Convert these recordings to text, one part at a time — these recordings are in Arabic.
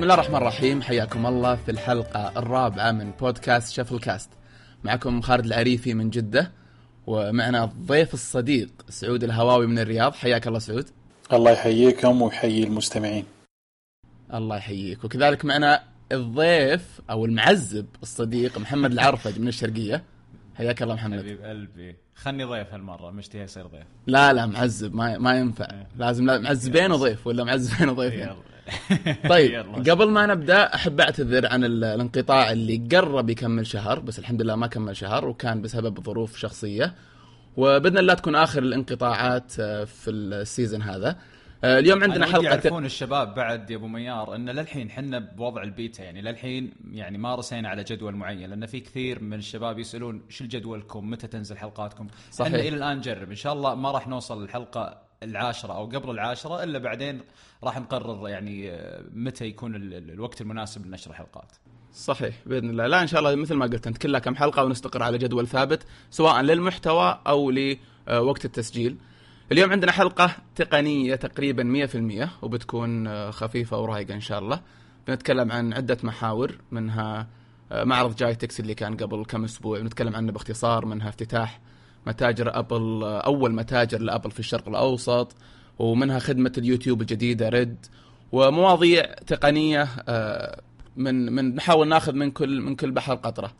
بسم الله الرحمن الرحيم. حياكم الله في الحلقة الرابعة من بودكاست شفل كاست معكم خالد العريفي من جدة ومعنا الضيف الصديق سعود الهواوي من الرياض. حياك الله سعود. الله يحييكم ويحيي المستمعين. الله يحييك. وكذلك معنا الضيف أو المعزب الصديق محمد العرفج من الشرقية. حياك الله محمد. حبيب قلبي. خلني ضيف هالمرة مشتهي يصير ضيف. لا لا معزب ما ما ينفع. لازم لا معزبين وضيف ولا معزبين وضيفين؟ يلا. طيب. قبل ما نبدأ أحب أعتذر عن ال- الانقطاع اللي قرب يكمل شهر بس الحمد لله ما كمل شهر وكان بسبب ظروف شخصية. وبإذن الله تكون آخر الانقطاعات آه، في ال season هذا. آه، اليوم عندنا حلقه يعرفون الشباب بعد يا أبو ميار إن للحين حنا بوضع البيتا يعني للحين يعني ما رسينا على جدول معين لأن في كثير من الشباب يسألون شو جدولكم متى تنزل حلقاتكم؟ صحيح. إحنا إلى الآن نجرب. إن شاء الله ما راح نوصل للحلقه العاشرة أو قبل العاشرة إلا بعدين راح نقرر يعني آه، متى يكون ال- ال- الوقت المناسب لنشر الحلقات صحيح بإذن الله. لا إن شاء الله مثل ما قلت انت كلها كم حلقة ونستقر على جدول ثابت سواء للمحتوى أو لوقت التسجيل. اليوم عندنا حلقة تقنية تقريبا 100% وبتكون آه، خفيفة ورايقة إن شاء الله. بنتكلم عن عدة محاور منها آه، معرض جايتكس اللي كان قبل كم أسبوع بنتكلم عنه باختصار منها افتتاح متاجر أبل أول متاجر لأبل في الشرق الأوسط ومنها خدمة اليوتيوب الجديدة Red ومواضيع تقنية آه، من من نحاول ناخذ من كل من كل بحر قطرة.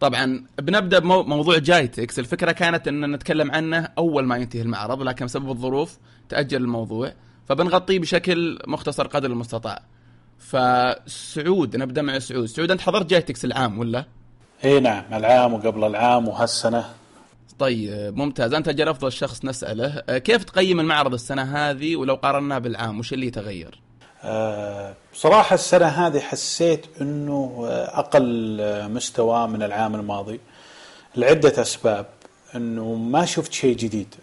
طبعا بنبدأ بموضوع GITEX، الفكرة كانت إن نتكلم عنه أول ما ينتهي المعرض لكن بسبب الظروف تأجل الموضوع فبنغطيه بشكل مختصر قدر المستطاع. فسعود نبدأ مع سعود، سعود أنت حضرت GITEX العام ولا؟ اي نعم العام وقبل العام وهالسنة طيب ممتاز. أنت أجل أفضل شخص نسأله آه، كيف تقيم المعرض السنة هذه ولو قارناه بالعام؟ وش اللي تغير؟ آه، بصراحة السنة هذه حسيت إنه آه، أقل مستوى من العام الماضي لعدة أسباب. إنه ما شفت شيء جديد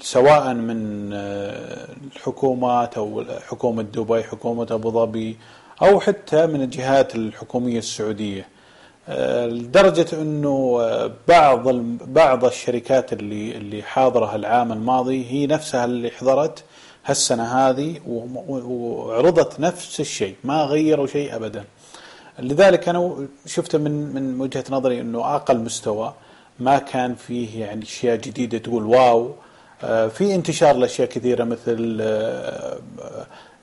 سواء من الحكومات أو حكومة دبي حكومة أبو ظبي أو حتى من الجهات الحكومية السعودية. لدرجة أنه بعض بعض الشركات اللي اللي حاضره العام الماضي هي نفسها اللي حضرت هالسنة هذه وعرضت نفس الشيء ما غيروا شيء ابدا. لذلك أنا شفت من من وجهة نظري أنه أقل مستوى ما كان فيه يعني أشياء جديدة تقول واو. آه، في انتشار لأشياء كثيرة مثل آه،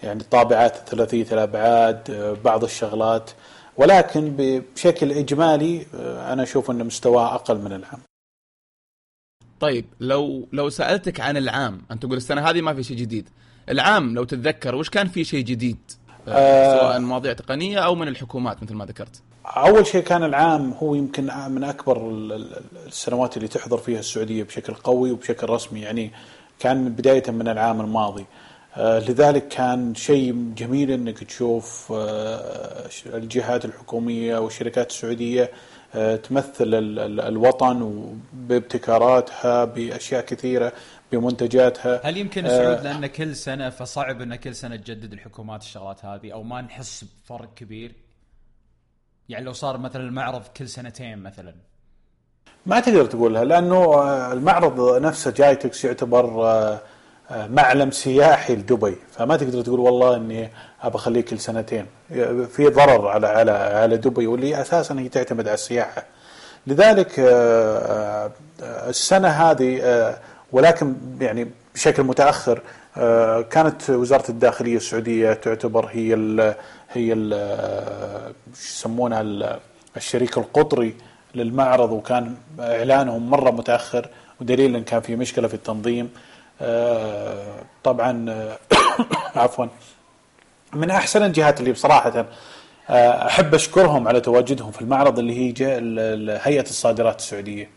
يعني طابعات ثلاثيه الأبعاد آه، بعض الشغلات. ولكن بشكل إجمالي آه، أنا أشوف أن مستواه أقل من العام طيب لو لو سألتك عن العام أنت تقول السنة هذه ما في شيء جديد العام لو تتذكر وش كان في شيء جديد آه. آه. سواء مواضيع تقنية أو من الحكومات مثل ما ذكرت أول شيء كان العام هو يمكن من ال- السنوات اللي تحضر فيها السعودية بشكل قوي وبشكل رسمي يعني كان بداية من العام الماضي لذلك كان شيء جميل إنك تشوف آه، الجهات الحكومية والشركات السعودية آه، تمثل ال- ال- الوطن بابتكاراتها بأشياء كثيرة بمنتجاتها هل يمكن آه، سعود لأن كل سنة فصعب إن كل سنة تجدد الحكومات الشغلات هذه أو ما نحس بفرق كبير؟ يعني لو صار مثلا المعرض كل سنتين مثلا ما تقدر تقولها لأنه آه، المعرض نفسه جايتكس يعتبر آه، آه، معلم سياحي لدبي فما تقدر تقول والله إني ابى أخليه كل سنتين. في ضرر على على على دبي واللي أساسا هي تعتمد على السياحة. لذلك آه، آه، السنة هذه آه، ولكن يعني بشكل متأخر كانت وزارة الداخلية السعودية تعتبر هي ال هي ال يسمونها ال- الشريك القطري للمعرض وكان إعلانهم مرة متأخر ودليل ان كان في مشكلة في التنظيم. طبعا آه، عفوا من أحسن الجهات اللي بصراحة آه، أحب أشكرهم على تواجدهم في المعرض اللي هي هيئة الصادرات السعودية.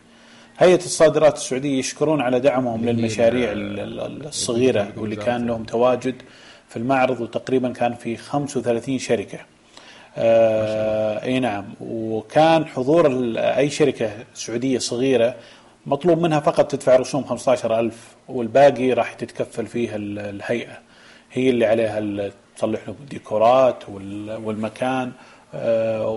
هيئة الصادرات السعودية يشكرون على دعمهم للمشاريع ال- ال- ال- الصغيرة اللي واللي كان لهم تواجد في المعرض وتقريبا كان في 35 شركة. آه إي نعم وكان حضور أي شركة سعودية صغيرة مطلوب منها فقط تدفع رسوم 15000 والباقي راح تتكفل فيه ال- الهيئة. هي اللي عليها تصلح لهم الديكورات وال- والمكان آه،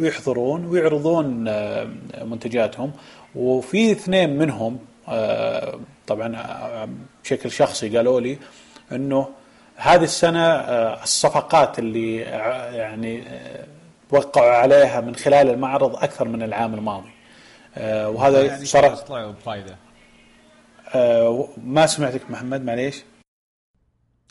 ويحضرون ويعرضون آه، منتجاتهم. وفي اثنين منهم آه، طبعا بشكل شخصي قالوا لي إنه هذه السنة الصفقات اللي يعني وقعوا عليها من خلال المعرض أكثر من العام الماضي. وهذا يعني صراحة طلعوا بفائده آه، ما سمعتك محمد معليش.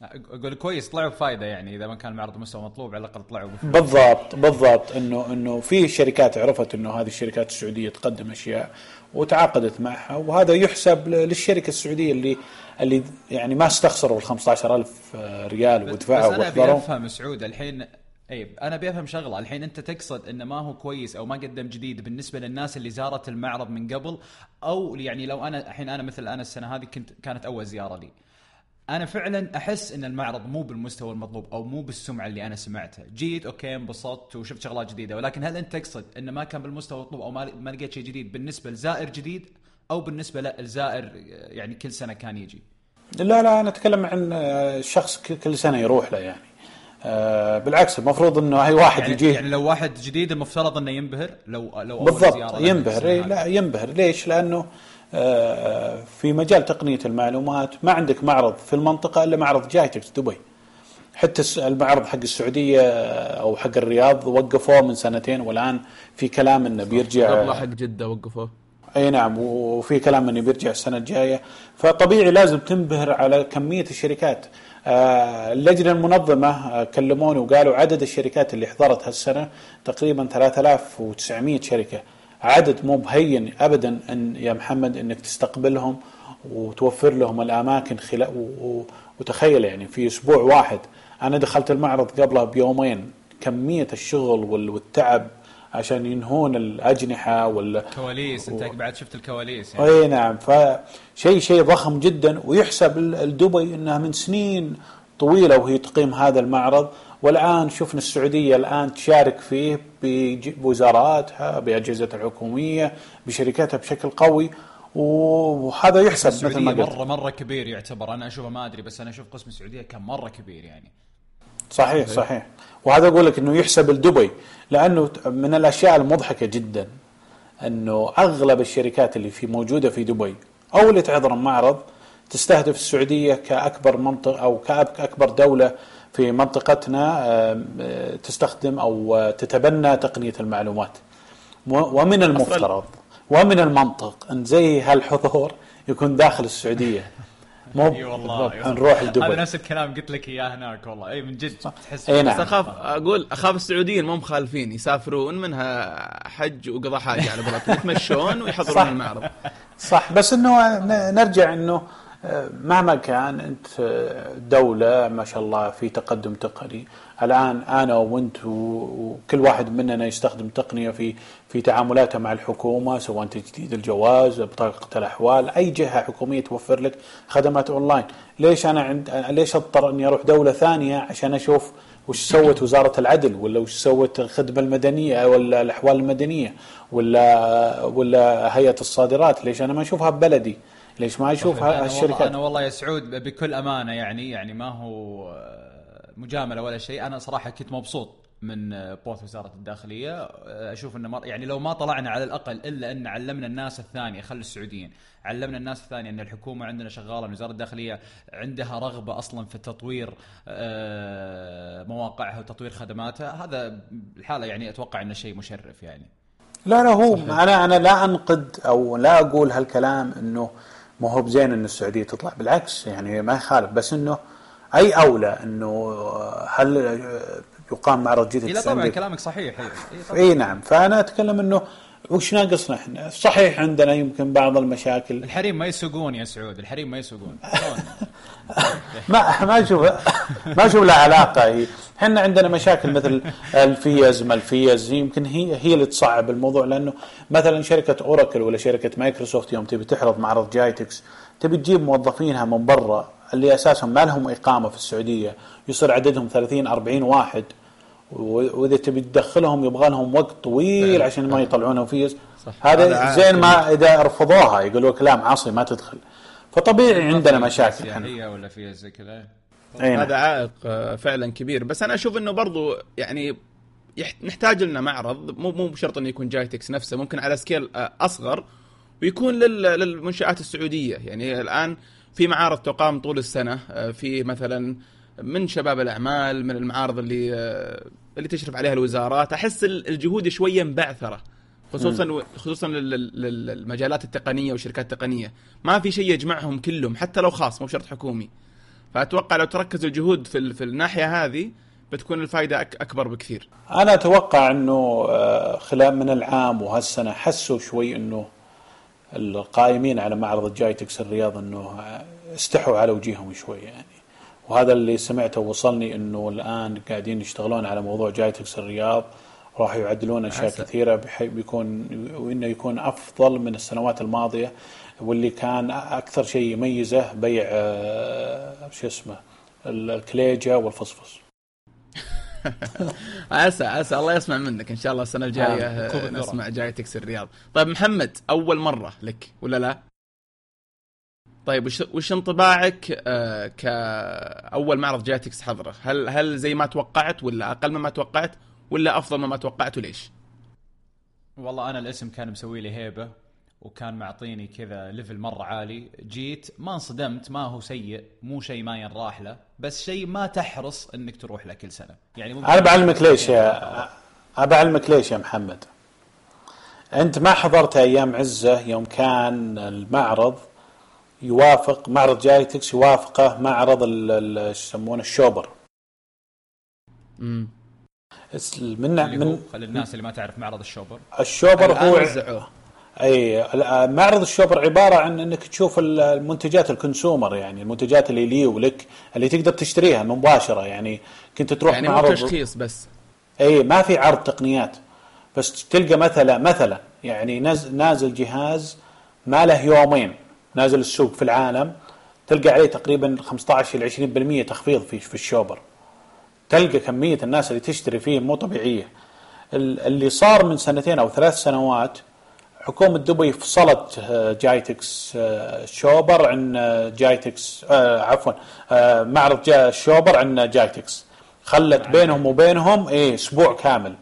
أقول كويس طلعوا بفائده يعني إذا ما كان المعرض مستوى مطلوب على الأقل طلعوا بفائده بالضبط بالضبط انه إنه في شركات عرفت إنه هذه الشركات السعودية تقدم أشياء وتعاقدت معها وهذا يحسب للشركة السعودية اللي اللي يعني ما استخسروا ال 15000 ريال بس ودفعوا أنا أبي أفهم سعود الحين اي أنا ابي افهم شغلة. الحين أنت تقصد إنه ما هو كويس أو ما قدم جديد بالنسبة للناس اللي زارت المعرض من قبل أو يعني لو أنا الحين أنا مثل أنا السنة هذه كنت كانت أول زيارة لي. أنا فعلا أحس إن المعرض مو بالمستوى المطلوب أو مو بالسمعة اللي أنا سمعتها. جيت okay انبسطت وشفت شغلات جديدة. ولكن هل أنت تقصد إنه ما كان بالمستوى المطلوب أو ما لقيت شيء جديد بالنسبة لزائر جديد أو بالنسبة للزائر يعني كل سنة كان يجي؟ لا لا أنا أتكلم عن شخص كل سنة يروح له يعني. آه، بالعكس المفروض إنه اي واحد يعني, يجيه. يعني لو واحد جديد المفترض إنه ينبهر لو لو أول بالضبط زيارة ينبهر. إيه. لا ينبهر. ليش؟ لأنه آه، في مجال تقنية المعلومات ما عندك معرض في المنطقة إلا معرض جايتكس دبي. حتى المعرض حق السعودية أو حق الرياض وقفوه من سنتين والآن في كلام إنه بيرجع قبل حق جدة وقفوه. إي نعم وفي كلام إنه بيرجع السنة الجاية. فطبيعي لازم تنبهر على كمية الشركات. آه، اللجنة المنظمة آه، كلموني وقالوا عدد الشركات اللي حضرت هالسنة تقريبا 3900 شركة. عدد مو بهين ابدا إن يا محمد إنك تستقبلهم وتوفر لهم الأماكن خلال وتخيل يعني في أسبوع واحد. أنا دخلت المعرض قبلها بيومين. كمية الشغل وال- والتعب عشان ينهون الأجنحة وال كواليس انت بعد شفت الكواليس يعني. اي نعم. فشيء شيء ضخم جدا. ويحسب لدبي إنها من سنين طويلة وهي تقيم هذا المعرض. والآن شفنا السعودية الآن تشارك فيه بوزاراتها باجهزتها الحكومية بشركاتها بشكل قوي. وهذا يحسب مثل ما قلت. مره مرة كبير يعتبر. أنا أشوفه ما أدري بس أنا أشوف قسم السعودية كان مرة كبير يعني. صحيح صحيح. وهذا أقول لك إنه يحسب لدبي لأنه من الأشياء المضحكة جدا أنه أغلب الشركات اللي في موجودة في دبي أو اللي تحضر المعرض تستهدف السعودية كأكبر منطقه أو كاكبر دولة في منطقتنا آه، تستخدم أو تتبنى تقنية المعلومات. ومن المفترض ومن المنطق أن زي هالحضور يكون داخل السعودية. مو إي والله. نروح هذا لدبي نفس الكلام قلت لك إياه هناك والله. إي من جد تحس بس نعم. أخاف أقول أخاف السعوديين مو مخالفين يسافرون منها حج وقضاء حاجة على قولتهم يتمشون ويحضرون صح. المعرض. صح. بس إنه ن- نرجع إنه آه، مهما كان أنت آه، دولة ما شاء الله في تقدم تقني. الآن أنا وأنت وكل واحد مننا يستخدم تقنية في في تعاملاته مع الحكومة سواء تجديد الجواز بطاقة الأحوال أي جهة حكومية توفر لك خدمات أونلاين. ليش أنا عند ليش أضطر أني أروح دولة ثانية عشان أشوف وش سوت وزارة العدل ولا وش سوت الخدمة المدنية ولا الأحوال المدنية ولا ولا هيئة الصادرات؟ ليش أنا ما أشوفها ببلدي؟ ليش ما أنا والله- هالشركات أنا والله يا سعود بكل أمانة يعني يعني ما هو آه، مجاملة ولا شيء. أنا صراحة كنت مبسوط. من آه، booth وزارة الداخلية. آه، أشوف إنه مر- يعني لو ما طلعنا على الأقل إلا أن علمنا الناس الثانية خلي السعوديين علمنا الناس الثانية إن الحكومة عندنا شغالة وزارة الداخلية عندها رغبة أصلا في تطوير آه، مواقعها وتطوير خدماتها. هذا الحالة يعني أتوقع إنه شيء مشرف يعني. لا لا هو أنا أنا لا أنقد أو لا أقول هالكلام إنه ما هو بزين إن السعودية تطلع بالعكس يعني ما يخالف بس إنه أي أولى إنه هل يقام معرض جديد إيه لا في طبعا؟ كلامك صحيح إيه، إيه. اي نعم. فأنا أتكلم إنه وش ناقصنا إحنا؟ صحيح عندنا يمكن بعض المشاكل. الحريم ما يسوقون يا سعود الحريم ما يسوقون؟ ما ما أشوف ما أشوف لها علاقة هي. إحنا عندنا مشاكل مثل الفيز ما الفيز؟ يمكن هي هي اللي تصعب الموضوع لأنه مثلا شركة Oracle ولا شركة مايكروسوفت يوم تبي تحضر معرض GITEX تبي تجيب موظفينها من برا. اللي أساسا ما لهم إقامة في السعودية. يصير عددهم 30 40 واحد. وإذا تبي تدخلهم يبغى لهم وقت طويل عشان ما يطلعونهم فيز صح. هذا زين ما إذا رفضوها يقولوا لك لا معصي ما تدخل. فطبيعي عندنا مشاكل إحنا. سياحيه ولا فيها زي كذا؟ نعم. هذا عائق آه، فعلا كبير. بس أنا أشوف إنه برضو يعني نحتاج لنا معرض. مو مو بشرط إنه يكون GITEX نفسه ممكن على scale آه، أصغر ويكون لل- للمنشآت السعودية. يعني الآن في معارض تقام طول السنة آه، في مثلا من شباب الأعمال من المعارض اللي آه، اللي تشرف عليها الوزارات. أحس ال- الجهود شوية مبعثره خصوصا خصوصا لل- لل- للمجالات التقنية والشركات التقنية. ما في شيء يجمعهم كلهم حتى لو خاص مو بشرط حكومي. فأتوقع لو تركز الجهود في ال- في الناحية هذه بتكون الفائده أك- أكبر بكثير. أنا أتوقع إنه آه، خلال من العام وهالسنة حسوا شوي إنه القائمين على معرض جايتكس الرياض إنه استحوا على وجيههم شوي يعني وهذا اللي سمعته ووصلني إنه الآن قاعدين يشتغلون على موضوع جايتكس الرياض راح يعدلون أشياء عسى. كثيرة بحيث بيكون وانه يكون أفضل من السنوات الماضية واللي كان أكثر شيء يميزه بيع آه، شو اسمه ال- الكليجة والفصفص عسى عسى. الله يسمع منك. إن شاء الله السنة الجاية آه،. نسمع جايتكس الرياض. طيب محمد أول مرة لك ولا لا؟ طيب وش وش انطباعك آه كأول معرض جايتكس تحضره هل هل زي ما توقعت ولا أقل مما توقعت ولا أفضل مما توقعت وليش؟ والله أنا الاسم كان مسوي لي هيبة. وكان معطيني كذا level مرة عالي. جيت ما انصدمت ما هو سيء مو شيء ما ينراح له بس شيء ما تحرص إنك تروح له كل سنة. يعني ممكن أنا بعلمك ليش يا أنا بعلمك ليش يا محمد؟ أنت ما حضرت أيام عزه يوم كان المعرض يوافق معرض جايتكس يوافقه معرض ال- ال- إيش يسمونه الشوبر. امم من من للناس اللي ما تعرف معرض الشوبر. الشوبر هو أي معرض الشوبر عبارة عن إنك تشوف ال- المنتجات ال consumer يعني المنتجات اللي لي ولك اللي تقدر تشتريها مباشرة يعني كنت تروح يعني معرض تشخيص بس. أي ما في عرض تقنيات بس تلقى مثلا مثلا يعني نازل, نازل جهاز ما له يومين نازل السوق في العالم تلقى عليه تقريبا 15 إلى 20% تخفيض في في الشوبر. تلقى كمية الناس اللي تشتري فيه مو طبيعية. ال- اللي صار من سنتين أو ثلاث سنوات حكومة دبي فصلت آه، جايتكس آه، شوبر عن آه، جايتكس عفوا معرض جا شوبر عن جايتكس. خلت بينهم وبينهم إيه أسبوع كامل.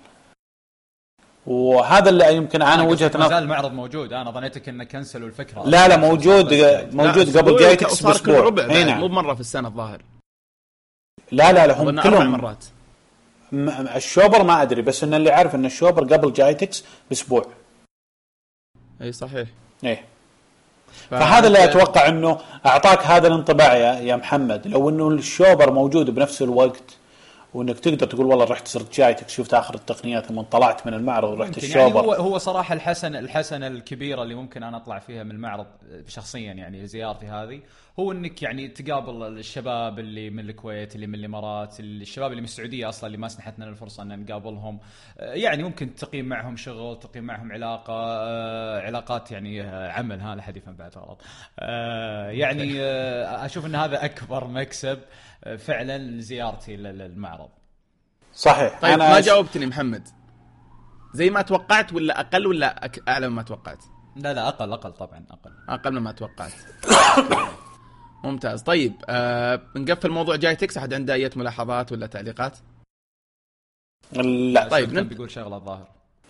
وهذا اللي يمكن أنا وجهة ما زال نظر المعرض موجود. أنا ظنيتك إنه كنسلوا الفكرة. لا لا موجود موجود لا، قبل جايتكس بأسبوع. اي بعد، مو نعم. بمره في السنة الظاهر. لا لا لا هم كلهم. مرات. الشوبر ما أدري بس إن اللي عارف إن الشوبر قبل جايتكس بأسبوع. أي صحيح. إيه. فهذا اللي أتوقع إنه أعطاك هذا الانطباع يا يا محمد. لو إنه الشوبر موجود بنفس الوقت وإنك تقدر تقول والله رحت صرت جايتك شفت آخر التقنيات ثم طلعت من المعرض ورحت يمكن يعني هو الشوبر. هو صراحة الحسن الحسنه الكبيرة اللي ممكن أنا أطلع فيها من المعرض شخصيا يعني زيارتي هذه. هو إنك يعني تقابل الشباب اللي من الكويت اللي من الإمارات الشباب اللي من السعودية أصلا اللي ما سنحت لنا الفرصة إن نقابلهم. آه، يعني ممكن تقيم معهم شغل تقيم معهم علاقة آه، علاقات يعني آه، عمل ها لا حد يفهم بعد غلط. يعني أشوف إن هذا أكبر مكسب فعلا لزيارتي لل- للمعرض. صحيح. طيب أنا ما جاوبتني محمد. زي ما توقعت ولا أقل ولا. أعلى مما توقعت؟ لا لا أقل أقل طبعا أقل. أقل مما توقعت. ممتاز طيب آه بنقفل موضوع جاي تكس أحد عنده أي ملاحظات ولا تعليقات؟ لا طيب، ننت- بيقول شغلة الظاهر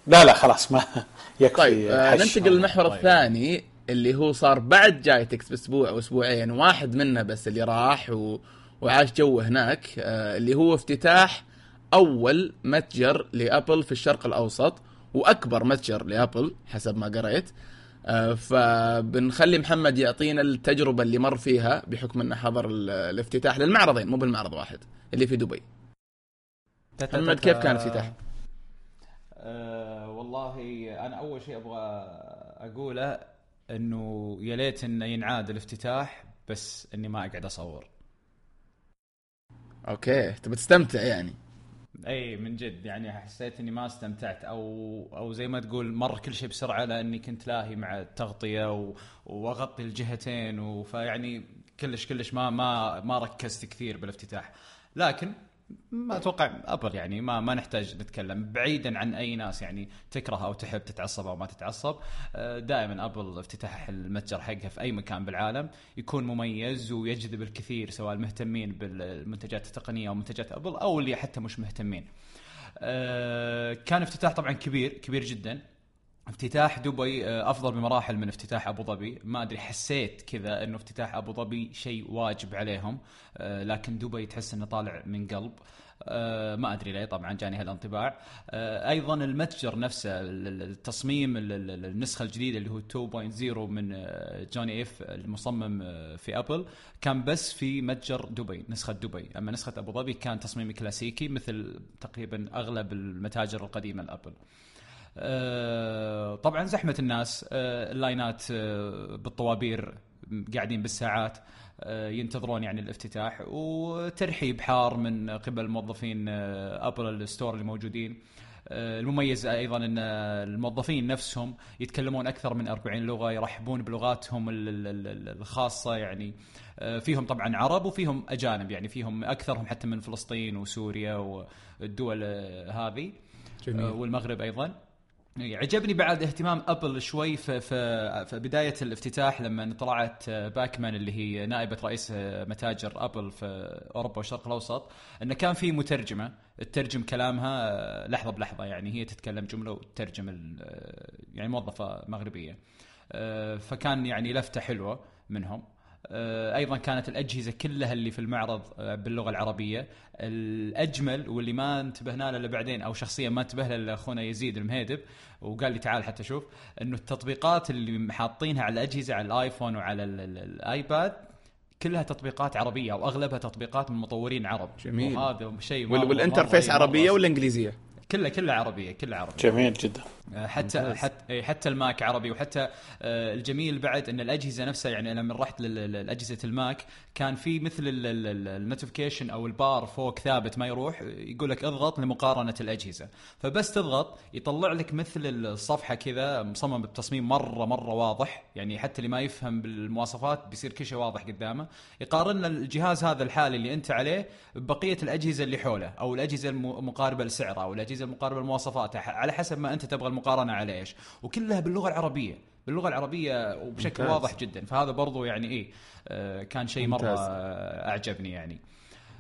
لا لا خلاص ما يكفي طيب آه. ننتقل للمحور طيب. الثاني اللي هو صار بعد جاي تكس بأسبوع أو أسبوعين واحد منا بس اللي راح و... وعاش جو هناك آه اللي هو افتتاح أول متجر لأبل في الشرق الأوسط وأكبر متجر لأبل حسب ما قريت آه فبنخلي محمد يعطينا التجربة اللي مر فيها بحكم أنه حضر ال- الافتتاح للمعرضين مو بالمعرض واحد اللي في دبي. محمد كيف كان الافتتاح؟ آه والله أنا أول شيء أبغى أقوله إنه يا ليت إنه ينعاد الافتتاح بس إني ما أقعد أصور. أوكي تبي تستمتع يعني؟ أي من جد يعني حسيت إني ما استمتعت أو أو زي ما تقول مر كل شيء بسرعة لأني كنت لاهي مع التغطية و... وأغطي الجهتين. فيعني كلش كلش ما ما ما ركزت كثير بالافتتاح لكن ما أتوقع ابل يعني ما ما نحتاج نتكلم. بعيدا عن أي ناس يعني تكره أو تحب تتعصب أو ما تتعصب آه، دائما ابل افتتاح المتجر حقها في أي مكان بالعالم. يكون مميز ويجذب الكثير سواء المهتمين بالمنتجات التقنية أو منتجات ابل أو اللي حتى مش مهتمين. آه، كان افتتاح طبعا كبير كبير جدا. افتتاح دبي آه، أفضل بمراحل من افتتاح أبو ظبي. ما أدري حسيت كذا إنه افتتاح أبو ظبي شيء واجب عليهم آه، لكن دبي تحس إنه طالع من قلب. آه، ما أدري ليه طبعا جاني هالانطباع. أيضا المتجر نفسه ال- ال- التصميم ال- ال- النسخة الجديدة اللي هو 2.0 من جوني آيف المصمم في ابل كان بس في متجر دبي نسخة دبي. أما نسخة أبو ظبي كان تصميم كلاسيكي مثل تقريبا أغلب المتاجر القديمة لأبل. طبعا زحمة الناس آه، ال lines آه، بالطوابير قاعدين بالساعات آه، ينتظرون يعني الافتتاح وترحيب حار من قبل موظفين آه، ابل ال store اللي موجودين. آه، المميز أيضا إن الموظفين نفسهم يتكلمون أكثر من 40 لغة يرحبون بلغاتهم ال- ال- ال- الخاصة يعني. آه، فيهم طبعا عرب وفيهم أجانب يعني فيهم أكثرهم حتى من فلسطين وسوريا والدول آه، هذه. جميل. آه، والمغرب أيضا. عجبني بعد اهتمام أبل شوي في في, في بداية الافتتاح لما طلعت بيكمان اللي هي نائبة رئيس متاجر أبل في أوروبا والشرق الأوسط إنه كان في مترجمة تترجم كلامها لحظة بلحظة يعني هي تتكلم جملة وتترجم يعني موظفة مغربية. فكان يعني لفتة حلوة منهم. آه، أيضا كانت الأجهزة كلها اللي في المعرض آه، باللغة العربية. الأجمل واللي ما انتبهنا له إلا بعدين أو شخصيا ما انتبه له إلا أخونا يزيد المهيدب وقال لي تعال حتى شوف إنه التطبيقات اللي حاطينها على الأجهزة على الآيفون وعلى ال- ال- الآيباد كلها تطبيقات عربية أو أغلبها تطبيقات من مطورين عرب. جميل. وهذا شيء وال interface عربية ولا إنجليزية؟ كلها كلها عربية كلها عربية. جميل جدا. حتى ممتاز. حتى إيه، حتى الماك عربي وحتى آه، الجميل بعد إن الأجهزة نفسها يعني لما رحت لأجهزة الماك كان في مثل ال notification أو البار فوق ثابت ما يروح يقول لك اضغط لمقارنة الأجهزة فبس تضغط يطلع لك مثل الصفحة كذا مصمم بتصميم مرة مرة واضح يعني حتى اللي ما يفهم بالمواصفات بيصير كل شيء واضح قدامه يقارن الجهاز هذا الحالي اللي أنت عليه ببقية الأجهزة اللي حوله أو الأجهزة المقاربه لسعره أو الأجهزة المقاربة لمواصفاته على حسب ما أنت تبغى المقارنة على إيش؟ وكلها باللغة العربية. باللغة العربية وبشكل ممتاز. واضح جدا. فهذا برضو يعني إيه آه، كان شيء مرة أعجبني يعني.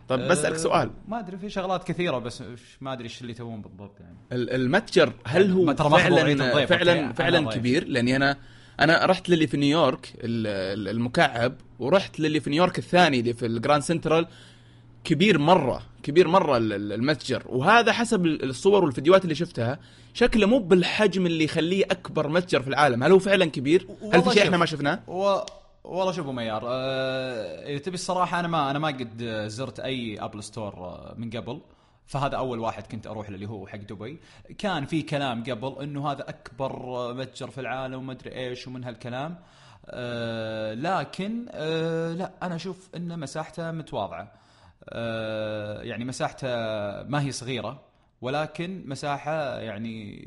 طيب بسالك آه، سؤال. ما أدري في شغلات كثيرة بس ما أدري إيش اللي تبون بالضبط يعني. ال- المتجر هل هو فعلا فعلا فعلا. كبير؟ لأني أنا أنا رحت للي في نيويورك ال- ال- المكعب ورحت للي في نيويورك الثاني اللي في الجراند سنترال كبير مرة. كبير مرة ال- ال- المتجر. وهذا حسب ال- الصور والفيديوهات اللي شفتها. شكله مو بالحجم اللي يخليه أكبر متجر في العالم. هل هو فعلا كبير؟ هل في شيء شوف. إحنا ما شفناه؟ و... والله شوف يا ميار آه، إذا تبي الصراحة أنا ما أنا ما قد زرت أي ابل store آه، من قبل. فهذا أول واحد كنت أروح له اللي هو حق دبي. كان في كلام قبل إنه هذا أكبر آه، متجر في العالم وما أدري إيش ومن هالكلام. آه لكن آه لا أنا أشوف إن مساحته متواضعة. يعني مساحته ما هي صغيرة ولكن مساحة يعني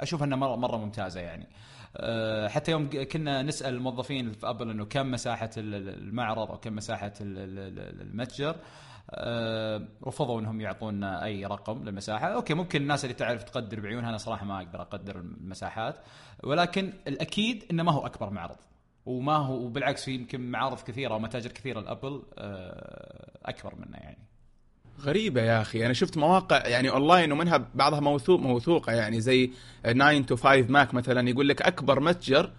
أشوف أنها مره مرة ممتازة يعني آه، حتى يوم كنا نسأل الموظفين في أبل إنه كم مساحة ال- ال- المعرض أو كم مساحة ال- ال- ال- المتجر آه، رفضوا إنهم يعطونا أي رقم للمساحة، أوكي ممكن الناس اللي تعرف تقدر بعيونها أنا صراحة ما أقدر أقدر المساحات، ولكن الأكيد إنه ما هو أكبر معرض. وما هو وبالعكس في يمكن معارض كثيرة ومتاجر كثيرة لأبل آه، أكبر منه يعني. غريبة يا أخي. أنا شفت مواقع يعني أونلاين ومنها بعضها موثوق موثوقة يعني زي 9 to 5 ماك مثلا يقول لك أكبر متجر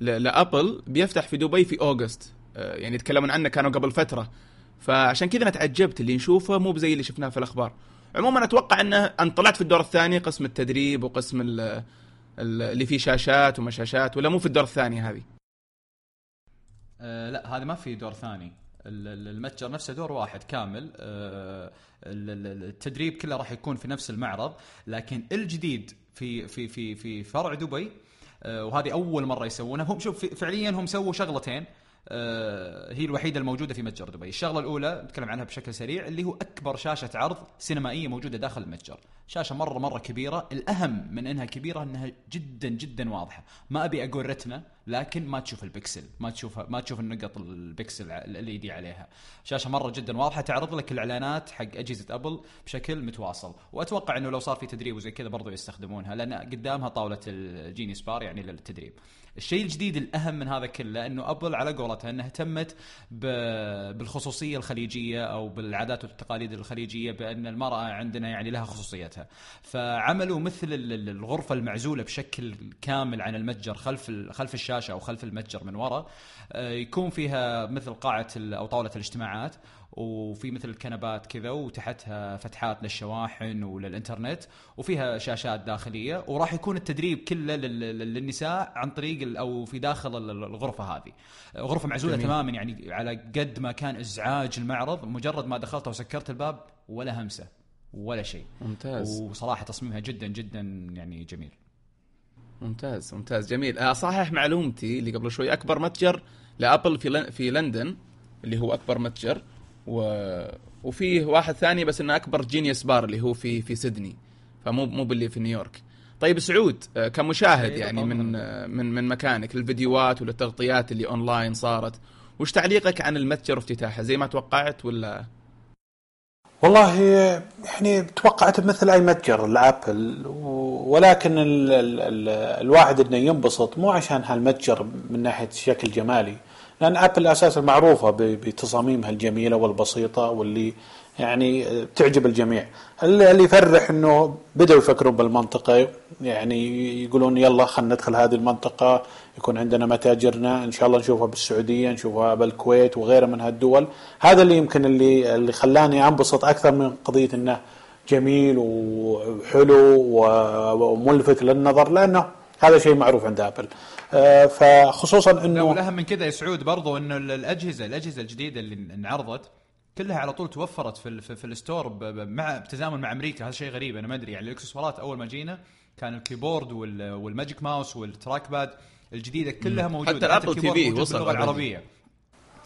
ل- لأبل بيفتح في دبي في أوغست. آه، يعني يتكلمون عنه كانوا قبل فترة. فعشان كذا أنا تعجبت. اللي نشوفه مو بزي اللي شفناه في الأخبار. عموما أتوقع أنه أن طلعت في الدور الثاني قسم التدريب وقسم ال- ال- اللي فيه شاشات وما شاشات ولا مو في الدور الثاني هذه؟ آه لا هذا ما في دور ثاني. ال- ال- المتجر نفسه دور واحد كامل. آه ال- ال- التدريب كله راح يكون في نفس المعرض لكن الجديد في في في في فرع دبي آه وهذه أول مرة يسوونها. هم شوف فعليا هم سووا شغلتين. هي الوحيدة الموجودة في متجر دبي، الشغلة الأولى نتكلم عنها بشكل سريع اللي هو أكبر شاشة عرض سينمائية موجودة داخل المتجر، شاشة مرة مرة كبيرة، الأهم من إنها كبيرة إنها جدا جدا واضحة، ما أبي أقول retina لكن ما تشوف البكسل، ما تشوف ما تشوف النقط البكسل اللي يدي عليها، شاشة مرة جدا واضحة تعرض لك الإعلانات حق أجهزة أبل بشكل متواصل، وأتوقع إنه لو صار في تدريب وزي كذا برضو يستخدمونها لأن قدامها طاولة الجينيوس بار يعني للتدريب. الشيء الجديد الأهم من هذا كله إنه أبل على قولتها إنها اهتمت بالخصوصية الخليجية أو بالعادات والتقاليد الخليجية بأن المرأة عندنا يعني لها خصوصيتها. فعملوا مثل ال- ال- الغرفة المعزولة بشكل كامل عن المتجر خلف خلف الشاشة أو خلف المتجر من وراء آه، يكون فيها مثل قاعة أو طاولة الاجتماعات وفي مثل الكنبات كذا وتحتها فتحات للشواحن وللإنترنت وفيها شاشات داخلية. وراح يكون التدريب كله لل- لل- للنساء عن طريق ال- أو في داخل ال- ال- الغرفة هذه. غرفة معزولة جميل. تماما يعني على قد ما كان إزعاج المعرض مجرد ما دخلت وسكرت الباب ولا همسة ولا شيء. ممتاز. وصراحة تصميمها جدا جدا يعني جميل. ممتاز ممتاز جميل. اصحح معلومتي اللي قبل شوي أكبر متجر لأبل في لن... في لندن اللي هو أكبر متجر و... وفيه واحد ثاني بس إنه أكبر جينيوس بار اللي هو في في سيدني فمو مو باللي في نيويورك. طيب سعود آه، كمشاهد إيه، يعني. من آه، من من مكانك للفيديوهات وللتغطيات اللي أونلاين صارت وش تعليقك عن المتجر وافتتاحه زي ما توقعت ولا والله يعني توقعت مثل أي متجر الآبل ولكن ال ال ال الواحد إنه ينبسط مو عشان هالمتجر من ناحية شكل جمالي لأن آبل أساسا معروفة بتصاميمها الجميلة والبسيطة واللي يعني تعجب الجميع. اللي يفرح إنه بدأوا يفكرون بالمنطقة يعني يقولون يلا خلينا ندخل هذه المنطقة يكون عندنا متاجرنا إن شاء الله نشوفها بالسعودية نشوفها بالكويت وغيرها من هالدول. هذا اللي يمكن اللي اللي خلاني أنبسط أكثر من قضية إنه جميل وحلو وملفت للنظر لأنه هذا شيء معروف عند آبل. آه، فخصوصا إنه والاهم من كذا يا سعود برضو إنه ال- الاجهزه الأجهزة الجديدة اللي انعرضت كلها على طول توفرت في ال- في, في الستور ب- ب- مع بتزامن مع أمريكا. هذا شيء غريب أنا ما أدري. يعني الإكسسوارات أول ما جينا كان ال keyboard وال- والماجيك ماوس والتراك باد الجديدة كلها موجودة. حتى الأبل تي في وصل باللغة. العربية.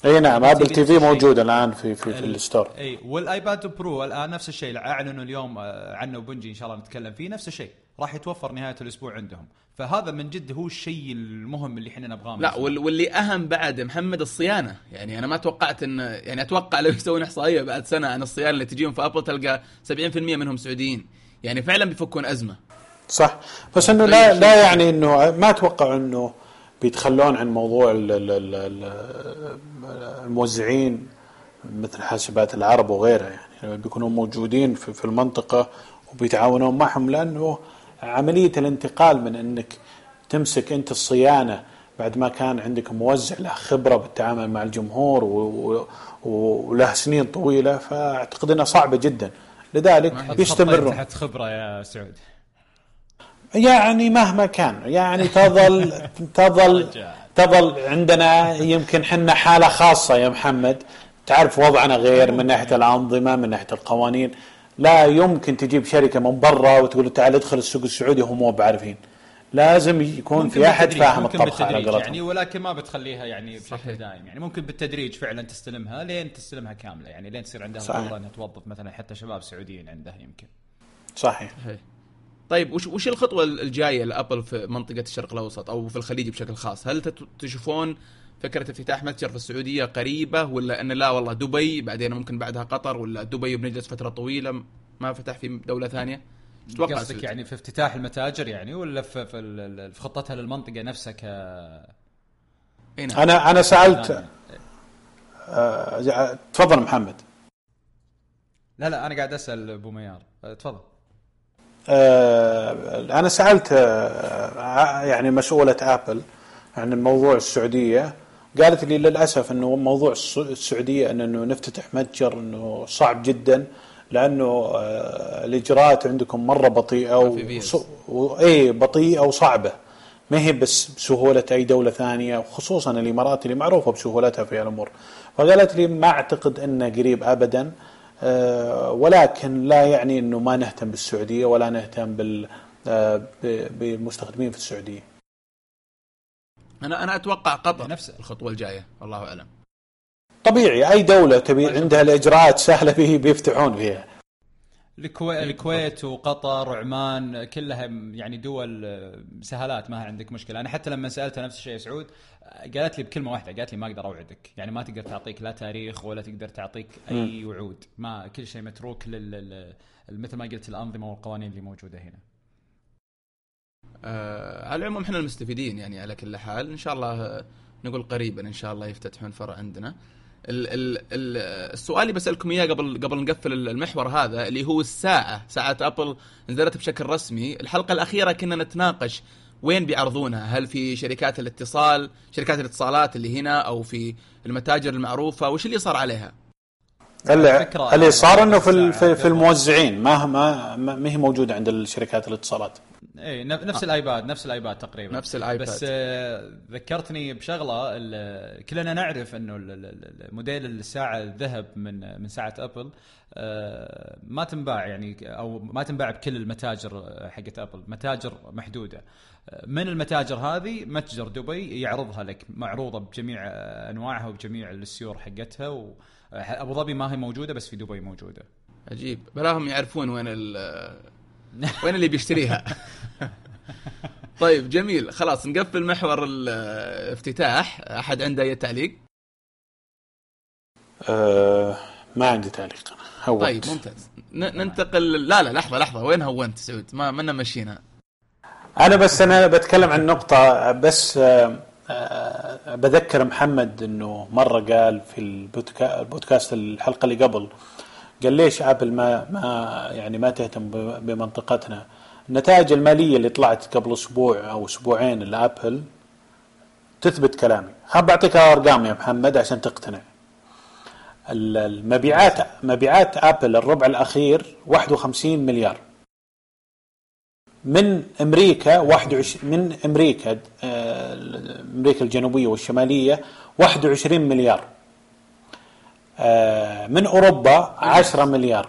إي نعم أبل تي في. موجود الآن في في, في ال- الستور. إي والآيباد برو الآن نفس الشيء. أعلنوا اليوم آه، عنه وبنجي إن شاء الله نتكلم فيه. نفس الشيء. راح يتوفر نهاية الأسبوع عندهم. فهذا من جد هو الشيء المهم اللي إحنا نبغاه من لا. وال- واللي أهم بعد محمد الصيانة. يعني أنا ما توقعت إن يعني أتوقع لو يسوون إحصائية بعد سنة عن الصيانة اللي تجيهم في ابل تلقى 70% منهم سعوديين. يعني فعلا بيفكون أزمة. صح. بس إنه لا لا يعني إنه ما أتوقع إنه بيتخلون عن موضوع ال- ال- ال- ال- الموزعين مثل حاسبات العرب وغيرها. يعني بيكونوا موجودين في في المنطقة وبيتعاونون معهم لأنه عملية الانتقال من إنك تمسك أنت الصيانة بعد ما كان عندك موزع له خبرة بالتعامل مع الجمهور وله سنين طويلة فأعتقد إنها صعبة جدا. لذلك بيستمرون. تحت خبرة يا سعود. يعني مهما كان يعني تظل تظل تظل عندنا يمكن حنا حالة خاصة يا محمد. تعرف وضعنا غير من ناحية الأنظمة من ناحية القوانين. لا يمكن تجيب شركة من برا وتقول تعال ادخل السوق السعودي وهم مو بعارفين لازم يكون في أحد فاهم الطبخ على قولتهم يعني ولكن ما بتخليها يعني بشكل صحيح. دائم يعني ممكن بالتدريج فعلا تستلمها لين تستلمها كاملة يعني لين تصير عندها صحيح. القدره إنها توظف مثلا حتى شباب سعوديين عندها يمكن صحيح هي. طيب وش وش الخطوة الجاية لأبل في منطقة الشرق الأوسط أو في الخليج بشكل خاص؟ هل تشوفون فكرة افتتاح متجر في السعودية قريبة ولا إن لا والله دبي بعدين ممكن بعدها قطر ولا دبي بنجلس فترة طويلة ما فتح في دولة ثانية؟ تتوقع قصدك؟ يعني في افتتاح المتاجر يعني ولا في في, خطتها للمنطقة نفسها ك نعم. أنا أنا سالت آه، تفضل محمد لا, لا أنا قاعد أسأل أبو ميار أه، تفضل آه، أنا سألت آه، ع- يعني مسؤوله آبل عن الموضوع السعودية قالت لي للأسف أنه موضوع الس- السعودية أنه نفتتح متجر أنه صعب جدا لأنه آه، الإجراءات عندكم مرة بطيئة. وص- و... اي بطيئة وصعبة. ما هي بس بسهولة أي دولة ثانية وخصوصا الإمارات اللي معروفة بسهولتها في الأمور. فقالت لي ما أعتقد أنه قريب ابدا آه، ولكن لا يعني أنه ما نهتم بالسعودية ولا نهتم بال آه، بالمستخدمين في السعودية. أنا أنا أتوقع قطر نفس- الخطوة الجاية والله أعلم. طبيعي أي دولة تبي عندها الإجراءات سهلة به بيفتحون فيها. الكويت, الكويت وقطر وعمان كلها يعني دول آه، سهالات ما عندك مشكلة. أنا حتى لما سالتها نفس الشيء يا سعود آه، قالت لي بكلمة واحدة قالت لي ما أقدر أوعدك. يعني ما تقدر تعطيك لا تاريخ ولا تقدر تعطيك أي وعود. ما كل شيء متروك لل لل- مثل ما قلت الأنظمة والقوانين اللي موجودة هنا. آه على العموم إحنا المستفيدين يعني على كل حال. إن شاء الله نقول قريبا إن شاء الله يفتتحون فرع عندنا. ال ال ال السؤال اللي بسألكم إياه قبل قبل نقفل المحور هذا اللي هو الساعة ساعة أبل نزلت بشكل رسمي. الحلقة الأخيرة كنا نتناقش وين بيعرضونها؟ هل في شركات الاتصال شركات الاتصالات اللي هنا أو في المتاجر المعروفة؟ وش اللي صار عليها؟ اللي, اللي صار إنه في في. الموزعين. ما ما ما هي موجودة عند الشركات الاتصالات. اي نفس الآيباد نفس الآيباد تقريبا. نفس الآيباد. بس آه، ذكرتني بشغلة ال- كلنا نعرف إنه ال- ال- ال- موديل الساعة الذهب من من ساعة أبل آه، ما تنباع يعني أو ما تنباع بكل المتاجر آه، حقت أبل متاجر محدودة. آه، من المتاجر هذه؟ متجر دبي يعرضها لك معروضة بجميع آه، أنواعها وبجميع السيور حقتها و آه، أبو ظبي ما هي موجودة بس في دبي موجودة. عجيب. بلاهم يعرفون وين ال وين اللي بيشتريها. طيب جميل. خلاص نقفل محور الافتتاح. أحد عنده أي تعليق؟ أه ما عندي تعليق. أنا هوت. طيب ممتاز. ننتقل لا لا لحظة لحظة. وين هونت سعود؟ ما منا مشينا. أنا بس أنا بتكلم عن نقطة بس آه، آه، بذكر محمد إنه مرة قال في البودكا- البودكاست الحلقة اللي قبل قال ليش آبل ما ما يعني ما تهتم بمنطقتنا؟ النتائج المالية اللي طلعت قبل أسبوع أو أسبوعين لآبل تثبت كلامي. خل بعطيك أرقام يا محمد عشان تقتنع. ال- المبيعات مبيعات آبل الربع الأخير 51 مليار. من أمريكا 21 من أمريكا آه، أمريكا الجنوبية والشمالية 21 مليار. آه، من أوروبا 10 مليار.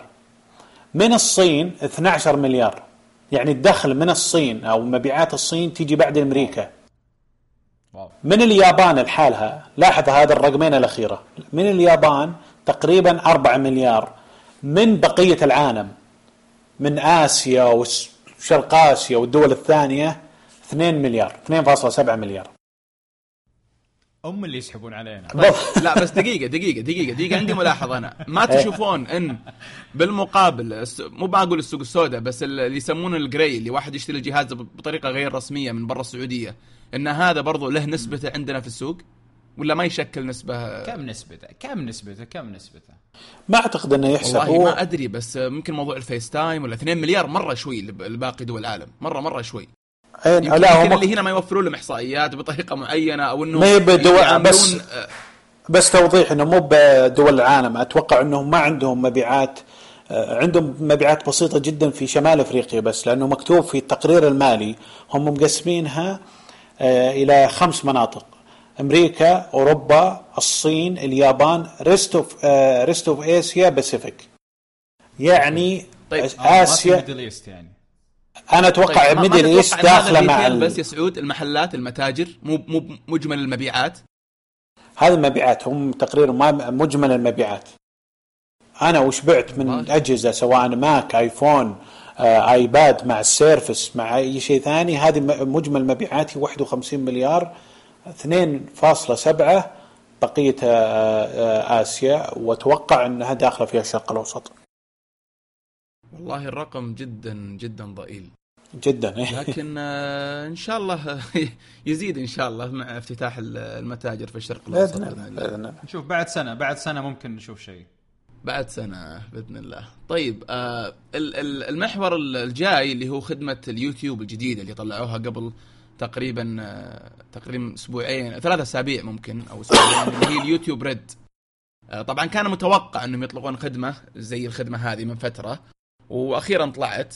من الصين 12 مليار. يعني الدخل من الصين أو مبيعات الصين تيجي بعد أمريكا. من اليابان لحالها لاحظ هذا الرقمين الأخيرة. من اليابان تقريبا 4 مليار. من بقية العالم من آسيا وشرق آسيا والدول الثانية 2 مليار 2.7 مليار. ام اللي يسحبون علينا. لا بس دقيقة دقيقة دقيقة دقيقة عندي ملاحظة أنا. ما تشوفون إن بالمقابل مو بقول السوق السوداء بس اللي يسمونه الجري اللي واحد يشتري الجهاز بطريقة غير رسمية من برا السعودية إن هذا برضو له نسبته عندنا في السوق؟ ولا ما يشكل نسبة؟ كم نسبته؟ كم نسبته؟ كم نسبته؟ ما أعتقد أنه يحسب. والله هو ما أدري بس ممكن موضوع ال FaceTime ولا 2 مليار مرة شوي لب- لباقي دول العالم. مرة مرة شوي. يمكن, لا هم اللي هنا ما يوفرون لهم إحصائيات بطريقة معينة أو إنه ما يعاملون- بس- آه، بس توضيح إنه مو بدول العالم. أتوقع إنهم ما عندهم مبيعات آه، عندهم مبيعات بسيطة جدا في شمال أفريقيا بس لأنه مكتوب في التقرير المالي هم مقسمينها آه، إلى خمس مناطق. أمريكا أوروبا الصين اليابان rest of rest of Asia Pacific يعني طيب، اسيا Middle East يعني. أنا أتوقع طيب، Middle East داخلة مع ال- بس يا سعود المحلات المتاجر مو مو مجمل المبيعات؟ هذه المبيعات هم تقريبا ما مجمل المبيعات. أنا وش بعت من والله. أجهزة سواء ماك آيفون آه، آيباد مع ال service مع أي شيء ثاني هذه مجمل مبيعاتي 51 مليار. 2.7 بقية آه، آه، آسيا وأتوقع أنها داخلة فيها الشرق الأوسط. والله الرقم جدا جدا ضئيل. جدا إيه. لكن آه، إن شاء الله يزيد إن شاء الله مع افتتاح ال- المتاجر في الشرق الأوسط بإذن الله الله. بإذن الله. نشوف بعد سنة بعد سنة ممكن نشوف شيء. بعد سنة بإذن الله. طيب ال- ال- المحور ال- الجاي اللي هو خدمة اليوتيوب الجديدة اللي طلعوها قبل تقريبا آه تقريبا أسبوعين ثلاثة أسابيع ممكن أو أسبوعين اللي هي اليوتيوب Red. آه طبعا كان متوقع إنهم يطلقون خدمة زي الخدمة هذه من فترة وأخيرا طلعت.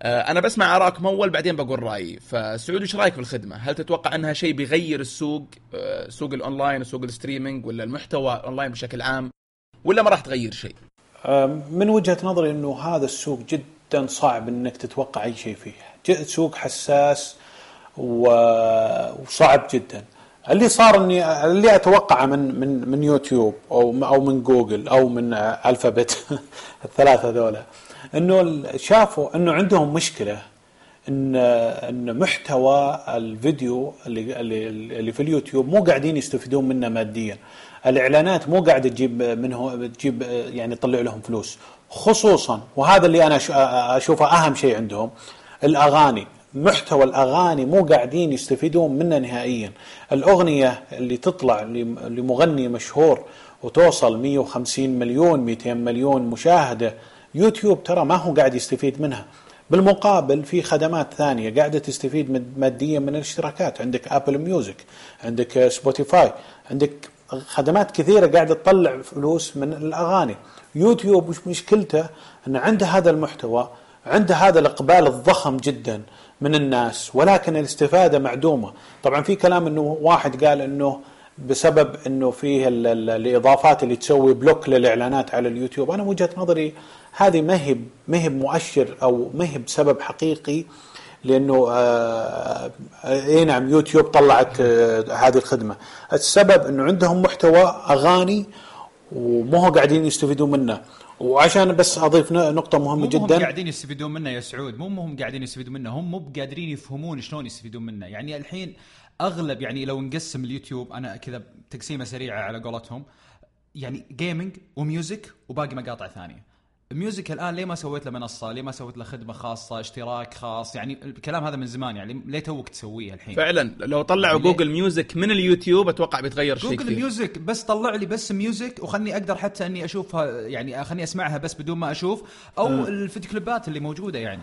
آه، أنا بسمع ارائكم اول بعدين بقول رأيي. فسعود إيش رأيك في الخدمة؟ هل تتوقع إنها شيء بيغير السوق سوق الأونلاين وسوق ال streaming ولا المحتوى اونلاين بشكل عام ولا ما راح تغير شيء؟ من وجهة نظري إنه هذا السوق جدا صعب إنك تتوقع أي شيء فيه. سوق حساس وصعب جدا. اللي صار اني اللي اتوقعه من من من يوتيوب أو أو من جوجل أو من ألفابت الثلاثة ذولا إنه شافوا إنه عندهم مشكلة ان إن محتوى الفيديو اللي اللي في اليوتيوب مو قاعدين يستفيدون منه ماديا. الإعلانات مو قاعدة تجيب منه تجيب يعني تطلع لهم فلوس. خصوصا وهذا اللي أنا أشوفه أهم شيء عندهم الأغاني. محتوى الأغاني مو قاعدين يستفيدون منه نهائيا. الأغنية اللي تطلع لم- لمغني مشهور وتوصل 150 مليون 200 مليون مشاهدة يوتيوب ترى ما هو قاعد يستفيد منها. بالمقابل في خدمات ثانية قاعدة تستفيد ماديا من الاشتراكات. عندك Apple Music عندك Spotify عندك خدمات كثيرة قاعدة تطلع فلوس من الأغاني. يوتيوب مش مشكلته إن عنده هذا المحتوى عنده هذا الإقبال الضخم جدا. من الناس ولكن الاستفادة معدومة. طبعا في كلام إنه واحد قال إنه بسبب إنه فيه الإضافات اللي تسوي بلوك للإعلانات على اليوتيوب أنا وجهة نظري هذه ما هي ما هي مؤشر أو ما هي بسبب حقيقي لإنه آه إي نعم يوتيوب طلعت آه هذه الخدمة. السبب إنه عندهم محتوى أغاني ومو قاعدين يستفيدون منه. وعشان بس أضيف نقطة مهمة مو جدا. هم قاعدين يستفيدون منه يا سعود. مو هم قاعدين يستفيدون منه هم مو قادرين يفهمون شلون يستفيدون منه. يعني الحين أغلب يعني لو نقسم اليوتيوب أنا كذا تقسيمة سريعة على قولتهم يعني gaming و music وباقي مقاطع ثانية. music الآن ليه ما سويت له منصة؟ ليه ما سويت له خدمة خاصة، اشتراك خاص؟ يعني الكلام هذا من زمان يعني ليه توك تسويه الحين؟ فعلا لو طلعوا يعني Google Music من اليوتيوب أتوقع بيتغير شيء Google Music بس طلع لي بس music وخلني أقدر حتى إني أشوفها يعني خلني أسمعها بس بدون ما أشوف أو م. الفيديو كليبات اللي موجودة يعني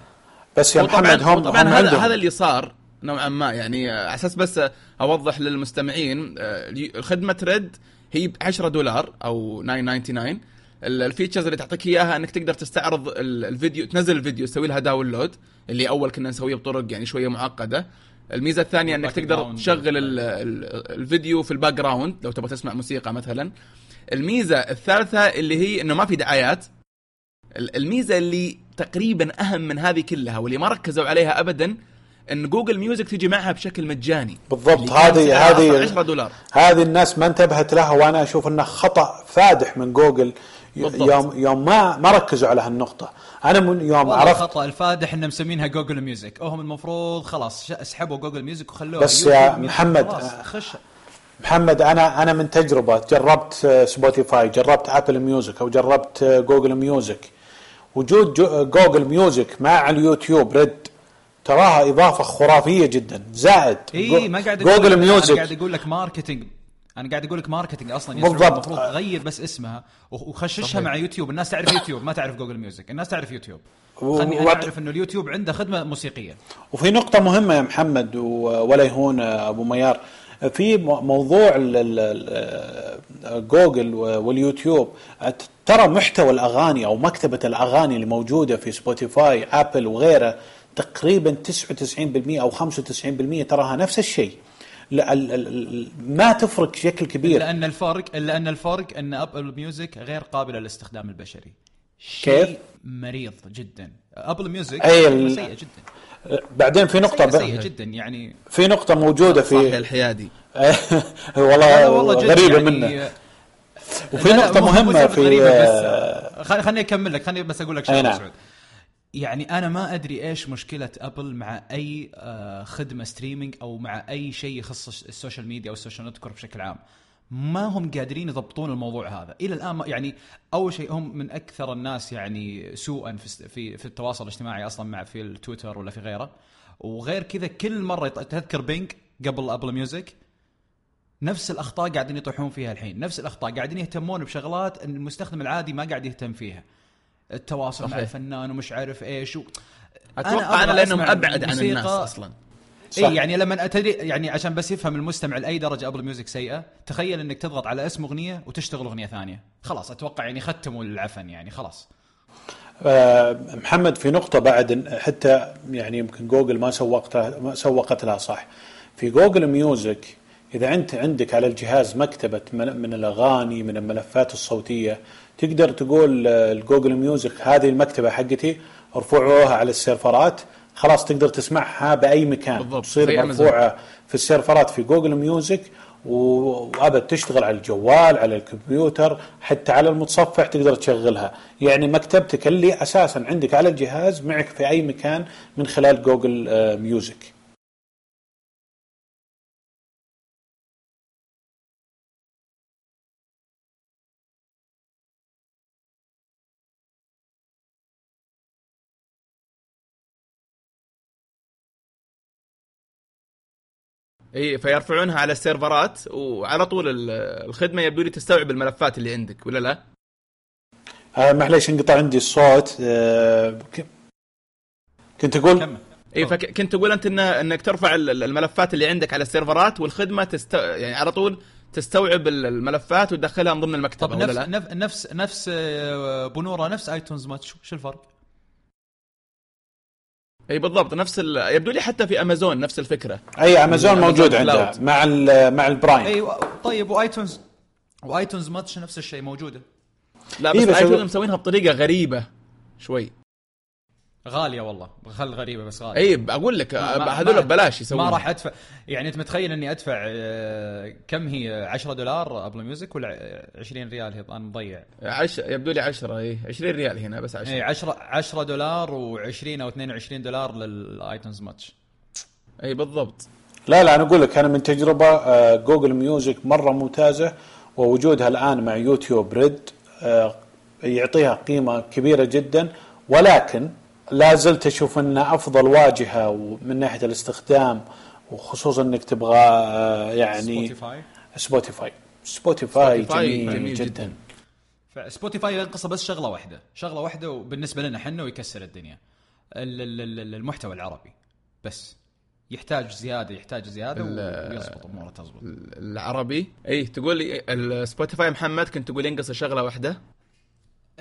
بس يا محمد هم طبعا هذا, هذا اللي صار نوعا ما يعني على أساس بس أوضح للمستمعين خدمه Red هي ب 10 دولار أو 999 ال features اللي تعطيك إياها إنك تقدر تستعرض الفيديو تنزل الفيديو تسوي لها download اللي أول كنا نسويه بطرق يعني شوية معقدة. الميزة الثانية إنك تقدر تشغل الفيديو في ال background لو تبغى تسمع موسيقى مثلا. الميزة الثالثة اللي هي إنه ما في دعايات. الميزة اللي تقريبا أهم من هذه كلها واللي ما ركزوا عليها ابدا إن Google Music تجي معها بشكل مجاني. بالضبط. هذه هذه 10 دولار. هذه الناس ما انتبهت لها وأنا أشوف إنه خطأ فادح من جوجل بالضبط. يوم يوم ما ما ركزوا على هالنقطة. أنا من يوم عرفت الخطأ الفادح ان مسمينها Google Music هم المفروض خلاص اسحبوا Google Music وخلوها بس يا محمد خش. محمد أنا أنا من تجربة جربت Spotify جربت Apple Music أو جربت Google Music وجود Google Music مع اليوتيوب Red تراها إضافة خرافية جدا زائد إي ما قاعد Google Music قاعد أقول لك marketing أنا قاعد أقول لك marketing أصلا بالضبط. المفروض غير بس اسمها. وخششها مع يوتيوب. الناس تعرف يوتيوب ما تعرف Google Music. الناس تعرف يوتيوب. خلني أنا أعرف إنه اليوتيوب عنده خدمة موسيقية. وفي نقطة مهمة يا محمد ولا يهون أبو ميار. في موضوع جوجل واليوتيوب. ترى محتوى الأغاني أو مكتبة الأغاني اللي موجودة في Spotify ابل وغيره تقريبا 99% أو 95% تراها نفس الشيء. ما تفرق بشكل كبير. الا ان الفرق الا أن الفرق ان Apple Music غير قابلة للاستخدام البشري. كيف؟ مريض جدا. Apple Music أي سيئه جدا. بعدين في نقطة سيئة, سيئة جدا يعني في نقطة موجودة في الحيادي. والله, والله غريبة يعني. منه. وفي نقطة مهمة في بس خليني أكمل لك خليني بس أقول لك شيء نعم. يعني أنا ما أدري إيش مشكلة أبل مع أي آه، خدمة streaming أو مع أي شيء يخص ال social media أو ال social network بشكل عام. ما هم قادرين يضبطون الموضوع هذا. إلى الآن يعني أول شيء هم من أكثر الناس يعني سوءا في في, في التواصل الاجتماعي أصلا مع في التويتر ولا في غيره. وغير كذا كل مرة تذكر Ping قبل Apple Music نفس الأخطاء قاعدين يطيحون فيها الحين. نفس الأخطاء قاعدين يهتمون بشغلات المستخدم العادي ما قاعد يهتم فيها. التواصل صحيح. مع الفنان ومش عارف إيش و... أتوقع أنا, لأنهم أبعد عن الناس أصلا. إي يعني لما تدري يعني عشان بس يفهم المستمع لأي درجة Apple Music سيئة تخيل إنك تضغط على اسم أغنية وتشتغل أغنية ثانية. خلاص أتوقع يعني ختموا العفن يعني خلاص. أه محمد في نقطة بعد حتى يعني يمكن جوجل ما سوقتها ما سوقت لها صح. في Google Music إذا أنت عندك على الجهاز مكتبة من الأغاني من الملفات الصوتية تقدر تقول ال Google Music هذه المكتبة حقتي ارفعوها على ال servers خلاص تقدر تسمعها بأي مكان. بالضبط تصير مرفوعة في ال servers في Google Music وأبد تشتغل على الجوال على الكمبيوتر حتى على المتصفح تقدر تشغلها. يعني مكتبتك اللي أساسا عندك على الجهاز معك في أي مكان من خلال Google Music. إي فيرفعونها على ال servers وعلى طول ال- الخدمة يبدو لي تستوعب الملفات اللي عندك ولا لا؟ آه معليش انقطع عندي الصوت آه ك- كنت أقول كمل إي فكنت تقول أنت إن إنك ترفع ال- ال- الملفات اللي عندك على ال servers والخدمة تست... يعني على طول تستوعب ال- الملفات وتدخلها من ضمن المكتبة طب ولا نفس لا؟ نفس نفس نفس آه، بونورا نفس iTunes Match شو الفرق؟ إي بالضبط. نفس ال... يبدو لي حتى في أمازون نفس الفكرة. أي Amazon Amazon موجود عندها. مع ال- مع ال Prime. إي طيب و iTunes و iTunes Match نفس الشيء موجودة. لا إيه بس بس iTunes هو- مسوينها بطريقة غريبة شوي. غالية والله خل غريبة بس غالية. اي أقول لك هذول ببلاش يسوون. ما راح أدفع يعني أنت متخيل إني أدفع آه، كم هي؟ 10 دولار Apple Music ولا ع- 20 ريال؟ هي أنا مضيع. عش... يبدو لي 10 اي 20 ريال هنا بس 10 اي 10 10 دولار و20 أو 22 دولار لل iTunes Match. اي بالضبط. لا لا أنا أقول لك أنا من تجربة آه، Google Music مرة ممتازة ووجودها الآن مع YouTube Red آه، يعطيها قيمة كبيرة جدا ولكن لا زلت أشوف انها أفضل واجهة من ناحية الاستخدام وخصوصا إنك تبغى آه، يعني Spotify Spotify Spotify Spotify جميل, جميل جدا, جداً. ف Spotify ينقصه بس شغلة واحدة. شغلة واحدة وبالنسبة لنا إحنا ويكسر الدنيا. ال- ال- ال- المحتوى العربي. بس. يحتاج زيادة يحتاج زيادة ويزبط أموره تزبط. العربي. اي تقول لي ال Spotify محمد كنت تقول ينقص شغلة واحدة؟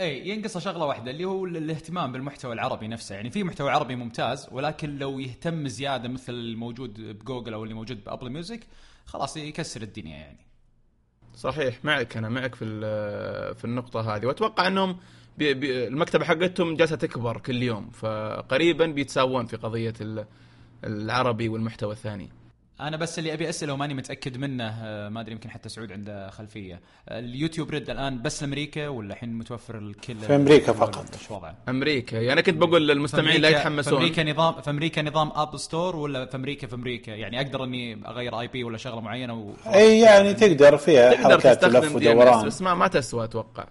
اي ينقصه شغلة واحدة اللي هو ال- الاهتمام بالمحتوى العربي نفسه. يعني في محتوى عربي ممتاز ولكن لو يهتم زيادة مثل الموجود بجوجل أو اللي موجود ب Apple Music خلاص يكسر الدنيا يعني. صحيح معك أنا معك في في النقطة هذه. وأتوقع أنهم بي بي المكتبة حقتهم جالسة تكبر كل يوم فقريبا بيتساوون في قضية ال- العربي والمحتوى الثاني. أنا بس اللي أبي أسأله وماني متأكد منه آه، ما أدري يمكن حتى سعود عنده خلفية. ال YouTube Red الآن بس لأمريكا ولا الحين متوفر الكل؟ في أمريكا فقط. إيش وضعه؟ أمريكا. يعني أنا كنت بقول للمستمعين لا في يتحمسون. أمريكا نظام في أمريكا نظام App Store ولا في أمريكا في أمريكا؟ يعني أقدر إني أغير IP ولا شغلة معينة و... أي يعني تقدر فيها تقدر حركات لف ودوران. بس ما ما تسوى أتوقع.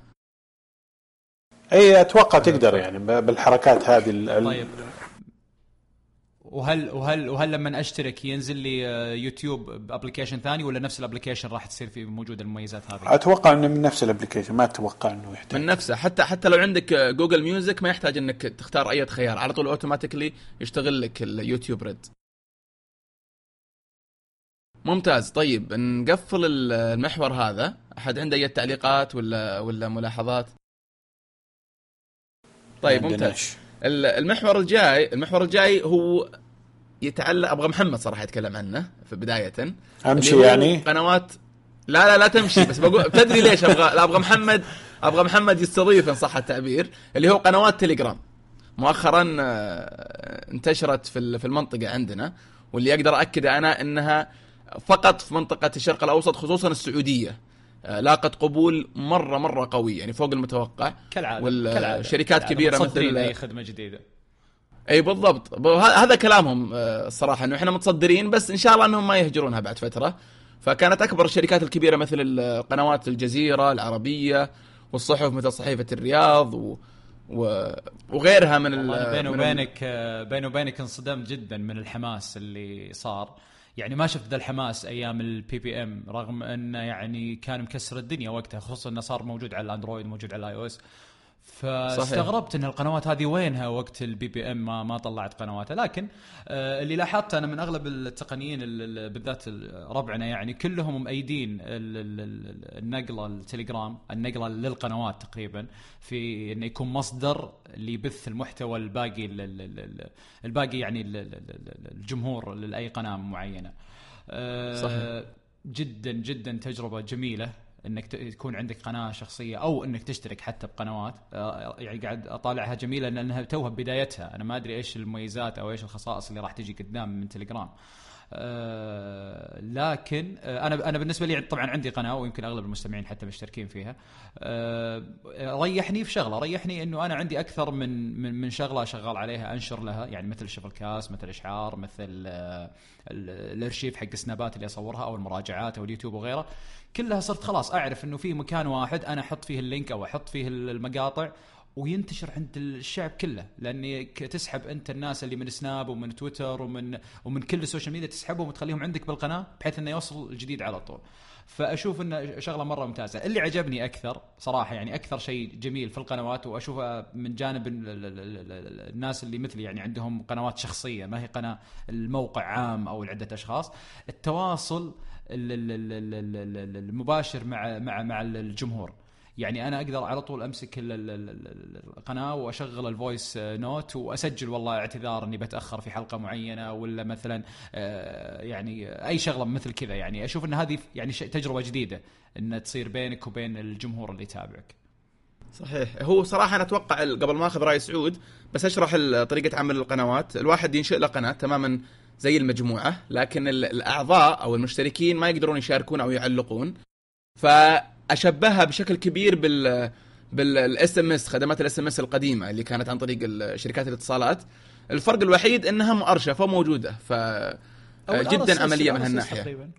أي أتوقع تقدر يعني ب- بالحركات هذه طيب. وهل وهل وهل لما أشترك ينزل لي آه، YouTube ب application ثاني ولا نفس ال application راح تصير فيه موجوده المميزات هذه؟ أتوقع إنه من نفس ال application ما أتوقع إنه يحتاج. من نفسه. حتى حتى لو عندك Google Music ما يحتاج إنك تختار أي خيار. على طول automatically يشتغل لك ال YouTube Red. ممتاز. طيب نقفل ال- المحور هذا. أحد عنده أي تعليقات ولا ولا ملاحظات؟ طيب ممتاز. المحور الجاي المحور الجاي هو يتعلق أبغى محمد صراحة يتكلم عنه في بداية. أمشي يعني. قنوات لا لا لا تمشي بس بقول تدري ليش أبغى لا أبغى محمد أبغى محمد يستضيف إن صح التعبير اللي هو قنوات تليجرام. مؤخرا آه، انتشرت في ال- في المنطقة عندنا واللي أقدر اكد أنا إنها فقط في منطقة الشرق الأوسط خصوصا السعودية آه، لاقت قبول مرة مرة قوي يعني فوق المتوقع. كالعادة والشركات كالعادة. كبيرة متصدرين مثل اي خدمة جديدة. إي بالضبط. هذا كلامهم آه، الصراحه إنه إحنا متصدرين بس إن شاء الله إنهم ما يهجرونها بعد فترة. فكانت أكبر الشركات الكبيرة مثل قنوات الجزيرة العربية والصحف مثل صحيفة الرياض و... و... وغيرها من ال... بيني وبينك آه، بيني وبينك انصدمت جدا من الحماس اللي صار. يعني ما شفت ذا الحماس أيام ال BBM رغم إنه يعني كان مكسر الدنيا وقتها خصوصا إنه صار موجود على ال Android موجود على ال iOS فاستغربت ان القنوات هذه وينها وقت ال BBM ما ما طلعت قنواتها لكن آه، اللي لاحظته أنا من اغلب التقنيين ال- ال- بالذات ال- ربعنا يعني كلهم مؤيدين ال- ال- ال- النقله التليجرام النقله للقنوات تقريبا في انه يكون مصدر لبث المحتوى الباقي ال- ال- ال- الباقي يعني ال- ال- ال- الجمهور لاي قناه معينه آه، صحيح. جدا جدا تجربه جميله إنك تكون عندك قناة شخصية أو إنك تشترك حتى بقنوات. آه، يعني قاعد أطالعها جميلة لأنها توها بدايتها. أنا ما أدري إيش المميزات أو إيش الخصائص اللي راح تجي قدام من تليجرام آه، لكن آه، أنا أنا بالنسبة لي طبعا عندي قناة ويمكن أغلب المستمعين حتى مشتركين فيها. آه، ريحني في شغله ريحني إنه أنا عندي أكثر من من من شغلة شغال عليها أنشر لها يعني مثل شفل كاس مثل إشعار مثل ال- الأرشيف حق السنابات اللي أصورها أو المراجعات أو اليوتيوب وغيره. كلها صرت خلاص أعرف إنه في مكان واحد أنا أحط فيه ال link أو أحط فيه المقاطع وينتشر عند الشعب كله لانك تسحب انت الناس اللي من سناب ومن تويتر ومن ومن كل ال social media تسحبهم وتخليهم عندك بالقناه بحيث انه يوصل الجديد على طول. فاشوف انه شغله مره ممتازه، اللي عجبني أكثر صراحة يعني أكثر شيء جميل في القنوات واشوفه من جانب ال- ال- ال- ال- الناس اللي مثلي يعني عندهم قنوات شخصيه ما هي قناه الموقع عام أو لعده اشخاص، التواصل ال- ال- ال- ال- ال- ال- المباشر مع مع مع الجمهور. يعني أنا أقدر على طول أمسك ال- ال- ال- ال- القناة وأشغل ال voice note وأسجل والله اعتذار إني بتأخر في حلقة معينة ولا مثلا آه، يعني أي شغلة مثل كذا. يعني أشوف إن هذه يعني تجربة جديدة إن تصير بينك وبين الجمهور اللي يتابعك. صحيح. هو صراحة أنا أتوقع قبل ما أخذ رأي سعود بس أشرح طريقة عمل القنوات. الواحد ينشئ له قناة تماما زي المجموعة لكن ال- الأعضاء أو المشتركين ما يقدرون يشاركون أو يعلقون. فاشبهها بشكل كبير بال بال SMS خدمات ال SMS القديمة اللي كانت عن طريق شركات الاتصالات الفرق الوحيد إنها مؤرشفة موجوده ف جدا عملية من هالناحية تقريبا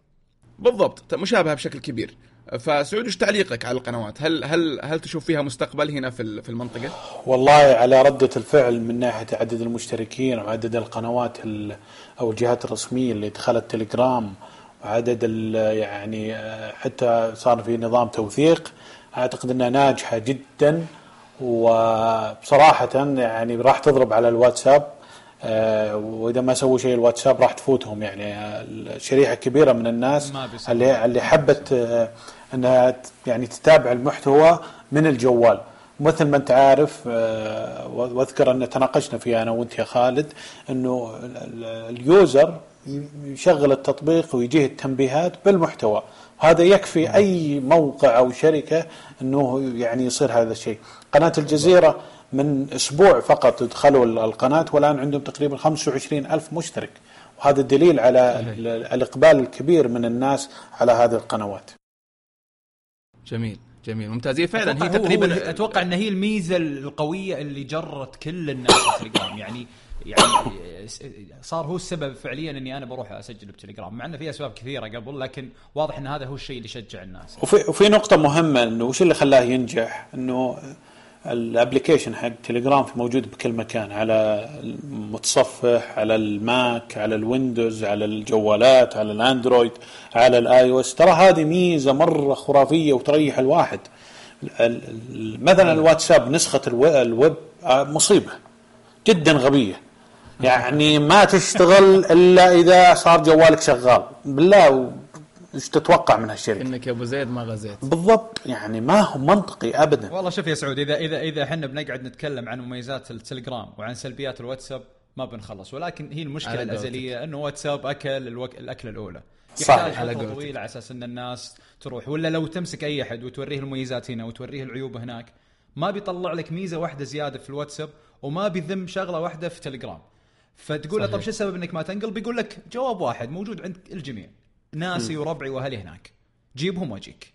بالضبط مشابهة بشكل كبير فسعود إيش تعليقك على القنوات؟ هل هل هل تشوف فيها مستقبل هنا في ال- في المنطقة؟ والله على ردة الفعل من ناحية عدد المشتركين وعدد القنوات ال- أو الجهات الرسمية اللي دخلت تليجرام وعدد ال- يعني حتى صار في نظام توثيق أعتقد أنها ناجحة جدا وبصراحة يعني راح تضرب على الواتساب آه، وإذا ما سووا شيء الواتساب راح تفوتهم. يعني شريحة كبيرة من الناس اللي اللي حبت آه، إنها يعني تتابع المحتوى من الجوال. مثل ما أنت عارف آه، وأذكر أن تناقشنا فيها أنا وأنت يا خالد إنه ال- ال- اليوزر يشغل التطبيق ويجيه التنبيهات بالمحتوى. وهذا يكفي أي موقع أو شركة أنه يعني يصير هذا الشيء. قناة الجزيرة من أسبوع فقط دخلوا ال- القناة والآن عندهم تقريبا 25 ألف مشترك. وهذا دليل على ال- الإقبال الكبير من الناس على هذه القنوات. جميل جميل ممتاز. هي فعلا هي تقريبا هو أتوقع إن هي الميزة القوية اللي جرت كل الناس يعني يعني صار هو السبب فعليا إني أنا بروح أسجل بتليجرام مع إنه في أسباب كثيرة قبل لكن واضح إن هذا هو الشيء اللي شجع الناس. وفي وفي نقطة مهمة إنه وش اللي خلاه ينجح؟ إنه ال application حق تليجرام موجود بكل مكان على المتصفح على الماك على الويندوز على الجوالات على الأندرويد على ال iOS ترى هذه ميزة مرة خرافية وتريح الواحد. ال- ال- مثلا الواتساب نسخة الو- الويب آه، مصيبة جدا غبية. يعني ما تشتغل إلا إذا صار جوالك شغال. بالله إيش تتوقع من هالشركة؟ إنك يا أبو زيد ما غزيت. بالضبط يعني ما هو منطقي ابدا. والله شوف يا سعود إذا إذا إذا إحنا بنقعد نتكلم عن مميزات التليجرام وعن سلبيات الواتساب ما بنخلص. ولكن هي المشكلة. الأزلية إنه واتساب أكل الوك... الاكله الأولى. صح، يحتاج على فتره. طويلة على أساس إن الناس تروح. ولا لو تمسك أي أحد وتوريه المميزات هنا وتوريه العيوب هناك ما بيطلع لك ميزة واحدة زيادة في الواتساب وما بيذم شغلة واحدة في تليجرام. فتقول له. طب شو السبب إنك ما تنقل؟ بيقول لك جواب واحد موجود عند الجميع. ناسي وربعي وأهلي هناك. جيبهم وأجيك.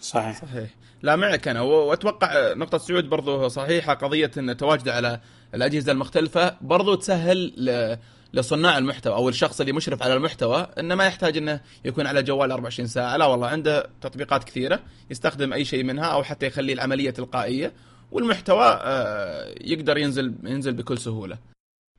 صحيح. صحيح. لا معك أنا. وأتوقع نقطة سعود برضو صحيحة قضية إن تواجده على الأجهزة المختلفة برضو تسهل ل... لصناع المحتوى أو الشخص اللي مشرف على المحتوى إنه ما يحتاج إنه يكون على جوال 24 ساعة. لا والله عنده تطبيقات كثيرة يستخدم أي شيء منها أو حتى يخلي العملية تلقائية والمحتوى آه، يقدر ينزل ينزل بكل سهولة.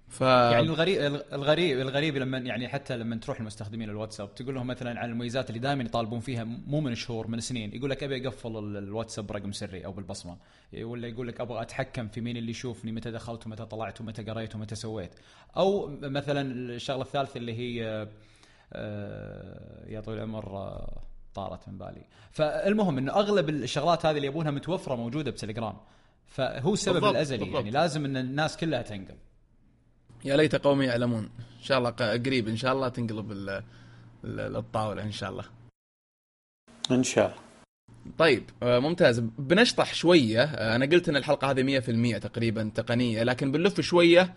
ف يعني الغريب الغريب الغريب لما يعني حتى لما تروح لمستخدمين الواتساب تقول لهم مثلا عن المميزات اللي دائما يطالبون فيها مو من شهور من سنين يقول لك أبي أقفل ال- الواتساب برقم سري أو بالبصمة. ولا يقول لك أبغى أتحكم في مين اللي يشوفني متى دخلت ومتى طلعت ومتى قريت ومتى سويت. أو مثلا الشغلة الثالثة اللي هي آه، يا طويل العمر آه، طارت من بالي. فالمهم إنه أغلب الشغلات هذه اللي يبونها متوفرة موجودة بتليجرام. فهو السبب بالضبط، الأزلي بالضبط. يعني لازم إن الناس كلها تنقل. يا ليت قومي يعلمون. إن شاء الله قريب. إن شاء الله تنقلب ال- ال- الطاولة إن شاء الله. إن شاء الله. طيب آه، ممتاز. بنشطح شوية. آه، أنا قلت إن الحلقة هذه 100% تقريبا تقنية لكن بنلف شوية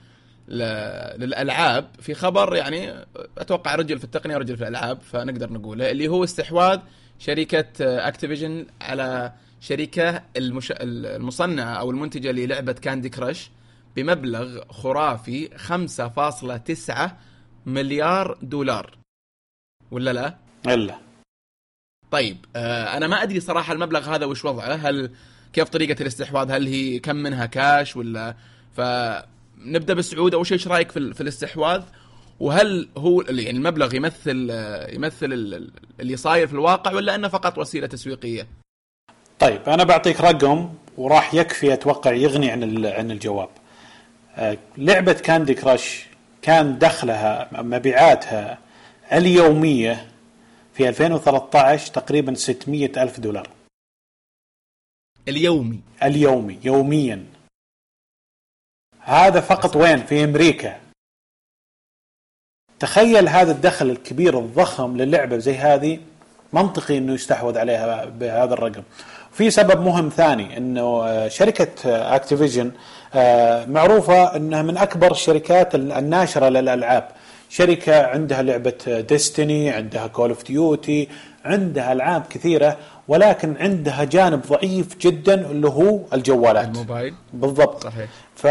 للألعاب. في خبر يعني آه، أتوقع رجل في التقنية ورجل في الألعاب فنقدر نقوله اللي هو استحواذ شركة اكتيفيجن على شركة المش... المصنعة أو المنتجة للعبة كاندي كراش بمبلغ خرافي 5.9 مليار دولار. ولا لا؟ إلا. طيب آه أنا ما أدري صراحة المبلغ هذا وش وضعه. هل كيف طريقة الاستحواذ؟ هل هي كم منها كاش ولا؟ فنبدأ بالسعود. أول شيء إيش رأيك في, ال- في الاستحواذ؟ وهل هو يعني المبلغ يمثل يمثل ال- اللي صاير في الواقع ولا أنه فقط وسيلة تسويقية؟ طيب أنا بعطيك رقم وراح يكفي أتوقع يغني عن عن الجواب. لعبة كاندي كراش كان دخلها مبيعاتها اليومية في 2013 تقريبا 600 ألف دولار. اليومي. اليومي يوميا. هذا فقط وين؟ في أمريكا. تخيل هذا الدخل الكبير الضخم للعبة زي هذه منطقي إنه يستحوذ عليها بهذا الرقم. في سبب مهم ثاني إنه آه، شركة Activision معروفة إنها من أكبر الشركات الناشرة للألعاب. شركة عندها لعبة Destiny عندها Call of Duty عندها ألعاب كثيرة. ولكن عندها جانب ضعيف جدا اللي هو الجوالات. الموبايل. بالضبط. صحيح. ف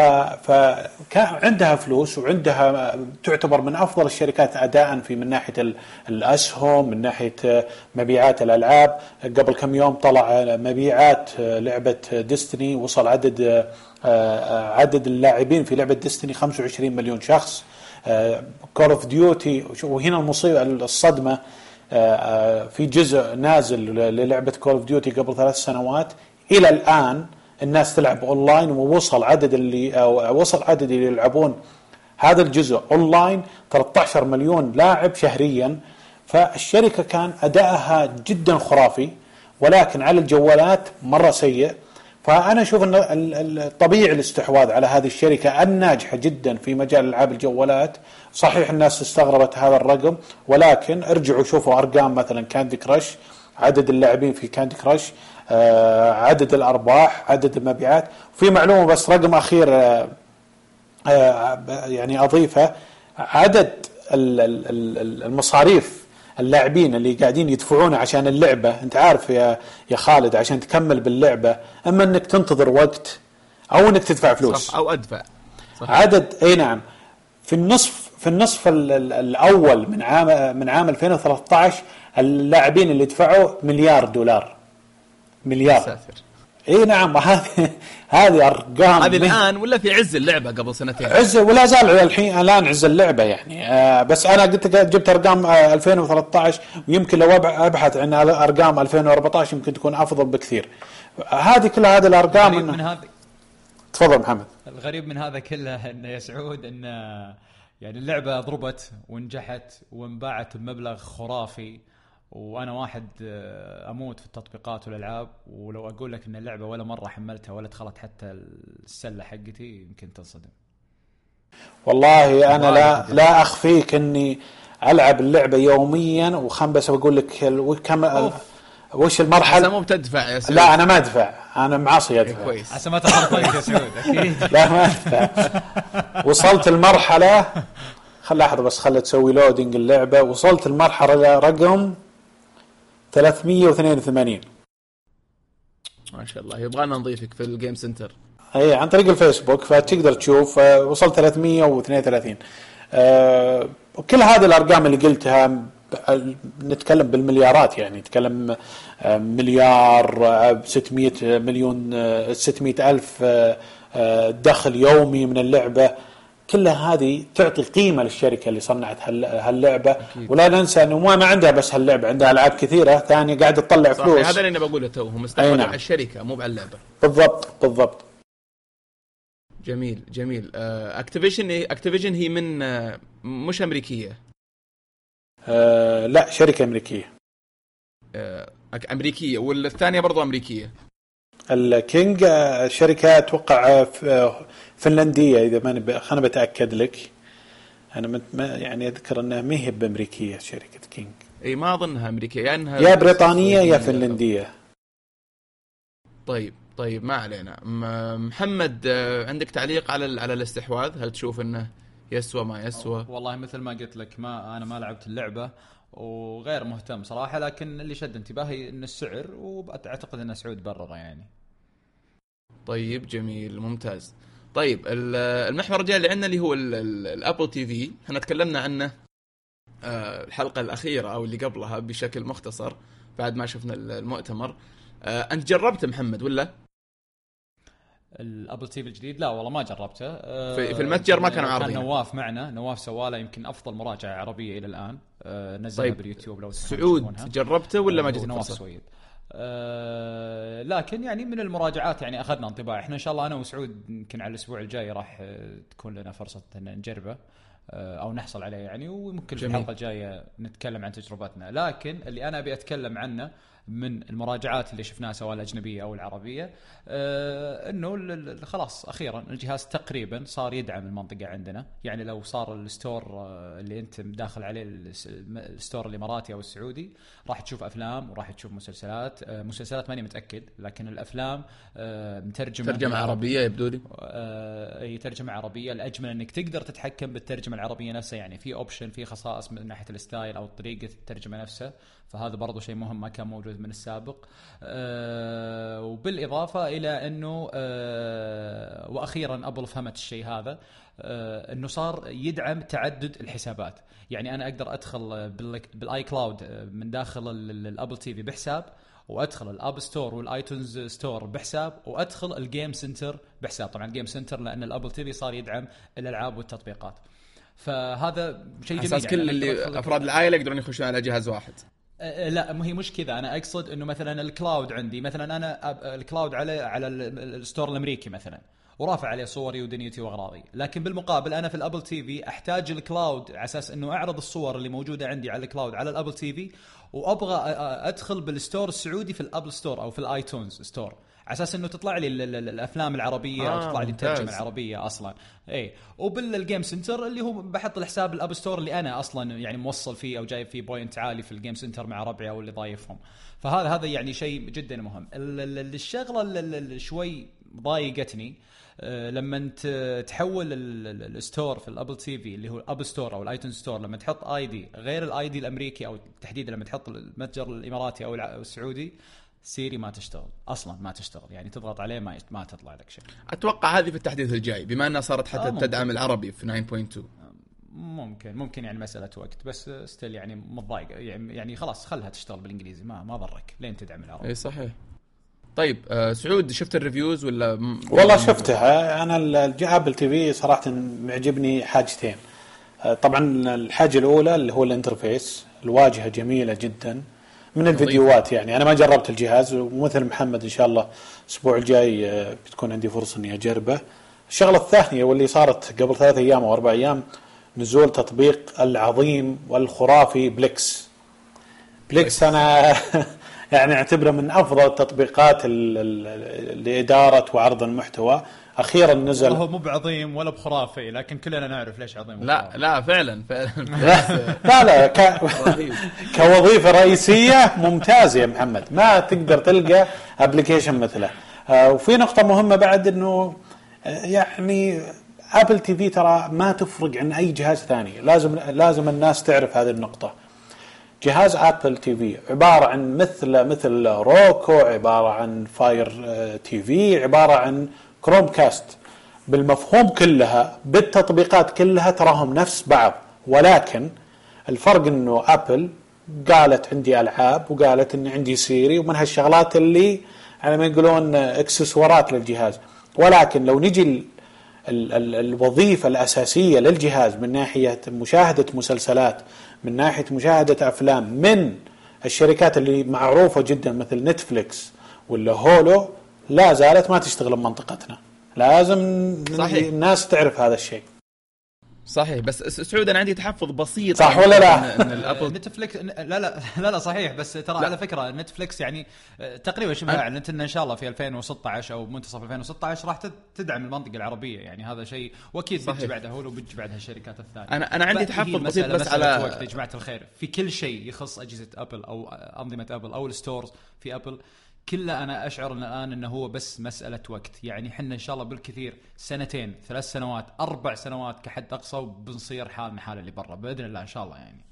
فكان عندها فلوس وعندها تعتبر من أفضل الشركات اداء في من ناحية ال- الأسهم من ناحية مبيعات الألعاب. قبل كم يوم طلع مبيعات لعبة ديستني وصل عدد عدد اللاعبين في لعبة ديستني 25 مليون شخص. Call of Duty وهنا المصيبة الصدمة. آه، آه، في جزء نازل للعبة Call of Duty قبل ثلاث سنوات. إلى الآن الناس تلعب اونلاين ووصل عدد اللي وصل عدد اللي يلعبون هذا الجزء اونلاين 13 مليون لاعب شهريا. فالشركة كان أدائها جدا خرافي ولكن على الجوالات مرة سيء. فأنا أشوف إن الطبيعي الاستحواذ على هذه الشركة الناجحة جدا في مجال ألعاب الجوالات. صحيح الناس استغربت هذا الرقم ولكن ارجعوا شوفوا أرقام مثلا كاندي كراش عدد اللاعبين في كاندي كراش آه، عدد الأرباح عدد المبيعات. في معلومة بس رقم أخير آه، آه، يعني أضيفه عدد ال- ال- ال- المصاريف اللاعبين اللي قاعدين يدفعونه عشان اللعبة. أنت عارف يا يا خالد عشان تكمل باللعبة إما إنك تنتظر وقت أو إنك تدفع فلوس. أو أدفع. عدد أي نعم. في النصف في النصف ال- ال- الأول من عام من عام 2013 اللاعبين اللي دفعوا مليار دولار. مليار. ساتر. إي نعم هذه هذه أرقام. هذه الآن ولا في عز اللعبة قبل سنتين؟ عز ولا زال الحين الآن عز اللعبة يعني. آه بس أنا قلت جبت أرقام آه 2013 ويمكن لو أبحث عن أرقام 2014 يمكن تكون أفضل بكثير. آه هذه كلها هذه الأرقام الغريب من هذا تفضل محمد. الغريب من هذا كله انه يا سعود إن يعني اللعبة ضربت ونجحت وانباعت بمبلغ خرافي وأنا واحد آه، أموت في التطبيقات والألعاب. ولو أقول لك إن اللعبة ولا مرة حملتها ولا دخلت حتى السلة حقتي يمكن تنصدم. والله أنا لا. لا أخفيك إني ألعب اللعبة يوميا وخم بس بقول لك كم. وش المرحلة؟ مو بتدفع يا سعود لا أنا ما أدفع. أنا معصي إيه، ادفع كويس. عسى ما طريق يا سعود أكيد. لا ما وصلت المرحلة خل لحظة بس خلي تسوي loading اللعبة. وصلت المرحلة رقم 382 ما شاء الله. يبغانا نضيفك في ال Game Center اي عن طريق الفيسبوك فتقدر تشوف آه، وصلت 332 آه، وكل هذه الأرقام اللي قلتها نتكلم بالمليارات يعني نتكلم آه، مليار آه، 600 مليون آه، 600 ألف آه، آه، دخل يومي من اللعبة. كلها هذه تعطي قيمة للشركة اللي صنعت هال- هاللعبة. ولا ننسى إنه ما ما عندها بس هاللعبة عندها ألعاب كثيرة ثانية قاعدة تطلع صح فلوس. هذا اللي أنا بقوله تو هم استحوذوا نعم. على الشركة مو على اللعبه بالضبط بالضبط. جميل جميل. Activision Activision هي من مش أمريكية. آه لا شركة أمريكية. آه، أمريكية والثانية برضو أمريكية. ال King آه، شركة أتوقع ف- فنلندية إذا ماني خلنا بتأكد لك. أنا مت- يعني أذكر أنها ما هي بأمريكية شركة King. إي ما أظنها أمريكية إنها يا بريطانية يا صينية. فنلندية. طيب طيب ما علينا. محمد عندك تعليق على على الاستحواذ؟ هل تشوف إنه يسوى ما يسوى. والله مثل ما قلت لك ما أنا ما لعبت اللعبة وغير مهتم صراحة لكن اللي شد انتباهي إن السعر وأعتقد إن سعود برره يعني. طيب جميل ممتاز. طيب ال- المحور الجاي اللي عندنا اللي هو ال- ال- الأبل تي في. إحنا تكلمنا عنه آه، الحلقة الأخيرة أو اللي قبلها بشكل مختصر بعد ما شفنا ال- المؤتمر. آه، أنت جربت محمد ولا؟ ال Apple TV الجديد لا والله ما جربته آه، في- في المتجر ما كان عارضينه. نواف معنا نواف سوالة يمكن أفضل مراجعة عربية إلى الآن آه، نزلها طيب، باليوتيوب لو سعود. جربته ولا ما جتك نواف فرصه؟ سويد آه لكن يعني من المراجعات يعني أخذنا انطباع إحنا إن شاء الله أنا وسعود يمكن على الأسبوع الجاي راح آه، تكون لنا فرصة إن نجربه آه، أو نحصل عليه يعني وممكن في. الحلقة الجاية نتكلم عن تجربتنا لكن اللي أنا أبي أتكلم عنه من المراجعات اللي شفناها سواء الأجنبية أو العربية آه إنه خلاص أخيرا الجهاز تقريبا صار يدعم المنطقة عندنا. يعني لو صار ال store آه، اللي أنت داخل عليه ال store الإماراتي أو السعودي راح تشوف أفلام وراح تشوف مسلسلات. آه مسلسلات ماني متأكد لكن الأفلام مترجمة ترجمة عربية يبدو لي. أي ترجمة عربية. الأجمل إنك تقدر تتحكم بالترجمة العربية نفسها. يعني في option في خصائص من ناحية ال style أو طريقة الترجمة نفسها. فهذا برضو شيء مهم ما كان موجود من السابق. آه، وبالإضافة إلى أنه آه، وأخيرا Apple فهمت الشيء هذا آه، أنه صار يدعم تعدد الحسابات. يعني أنا أقدر أدخل بال- بال iCloud آه، من داخل ال- ال- ال Apple TV بحساب وأدخل ال App Store وال iTunes Store بحساب وأدخل ال Game Center بحساب. طبعا ال Game Center لأن ال Apple TV صار يدعم الألعاب والتطبيقات. فهذا شيء جميل أساس كل يعني أنا أقدر اللي أفراد العائلة يقدرون يخشون على جهاز واحد. أه، لا ما هي مش كذا. أنا أقصد إنه مثلا ال iCloud عندي مثلا أنا ال iCloud على على ال- ال- ال store الأمريكي مثلا ورافع عليه صوري ودنيتي وأغراضي. لكن بالمقابل أنا في ال Apple TV أحتاج ال iCloud على أساس إنه أعرض الصور اللي موجودة عندي على ال iCloud على ال Apple TV وأبغى أدخل بال store السعودي في ال App Store أو في ال iTunes Store. على أساس إنه تطلع لي ال- ال- الأفلام العربية أو آه، تطلع لي الترجمة. العربية أصلا. اي وبال Game Center اللي هو بحط الحساب ال App Store اللي أنا أصلا يعني موصل فيه أو جايب فيه point عالي في ال Game Center مع ربعي أو اللي ضايفهم. فهذا هذا يعني شيء جدا مهم. ال- ال- ال- الشغلة شوي ضايقتني آه، لما انت تحول ال- ال- ال store في ال Apple TV اللي هو ال App Store أو ال iTunes Store لما تحط ID غير ال ID الأمريكي أو تحديدا لما تحط المتجر الإماراتي أو السعودي Siri ما تشتغل أصلا ما تشتغل يعني تضغط عليه ما ما تطلع لك شيء. أتوقع هذه في التحديث الجاي بما أنها صارت حتى آه،. تدعم العربي في 9.2 ممكن ممكن يعني مسألة وقت بس still يعني متضايق يعني يعني خلاص خلها تشتغل بالإنجليزي ما ما ضرك لين تدعم العربي. اي صحيح. طيب آه سعود شفت ال reviews ولا م- والله شفتها أنا ال Apple TV صراحة معجبني حاجتين. آه، طبعا الحاجة الأولى اللي هو ال interface الواجهة جميلة جدا من الفيديوهات يعني. أنا ما جربت الجهاز ومثل محمد إن شاء الله الأسبوع الجاي آه، بتكون عندي فرصة إني أجربه. الشغلة الثانية واللي صارت قبل ثلاث أيام أو أربع أيام نزول تطبيق العظيم والخرافي بليكس. بليكس أنا يعني اعتبره من أفضل التطبيقات ال- ال- لإدارة وعرض المحتوى. أخيرا نزل هو مو بعظيم ولا بخرافي لكن كلنا نعرف ليش عظيم لا. لا فعلا فعلا. لا لا ك... كوظيفة رئيسية ممتازة يا محمد. ما تقدر تلقى application مثله. آه، وفي نقطة مهمة بعد إنه آه، يعني ابل تي في ترى ما تفرق عن أي جهاز ثاني. لازم لازم الناس تعرف هذه النقطة. جهاز ابل تي في عبارة عن مثل مثل روكو عبارة عن فاير آه، تي في عبارة عن كروم كاست بالمفهوم كلها بالتطبيقات كلها تراهم نفس بعض. ولكن الفرق إنه ابل قالت عندي ألعاب وقالت إني عندي سيري ومن هالشغلات اللي على ما يقولون إكسسوارات للجهاز. ولكن لو نجي الوظيفة الأساسية للجهاز من ناحية مشاهدة مسلسلات من ناحية مشاهدة أفلام من الشركات اللي معروفة جدا مثل نتفليكس ولا هولو لا زالت ما تشتغل بمنطقتنا لازم صحيح. الناس تعرف هذا الشيء صحيح بس سعود أنا عندي تحفظ بسيط صح ولا لا؟ ان, إن الابل نتفلكس لا لا لا لا صحيح بس ترى على فكرة نتفلكس يعني آه، تقريبا شبه اعلنت إن إن شاء الله في 2016 أو منتصف 2016 راح تد- تدعم المنطقة العربية يعني هذا شيء وأكيد بتجي. بعدها هولو وبتجي بعدها الشركات الثانية أنا- أنا عندي تحفظ بسيط بس مسألة على- وقت يا جماعة الخير في كل شيء يخص أجهزة أبل أو أنظمة أبل أو ال stores في أبل كله أنا أشعر ان الآن إنه هو بس مسألة وقت. يعني إحنا إن شاء الله بالكثير سنتين ثلاث سنوات أربع سنوات كحد أقصى وبنصير حالنا حال اللي برا. بإذن الله إن شاء الله يعني.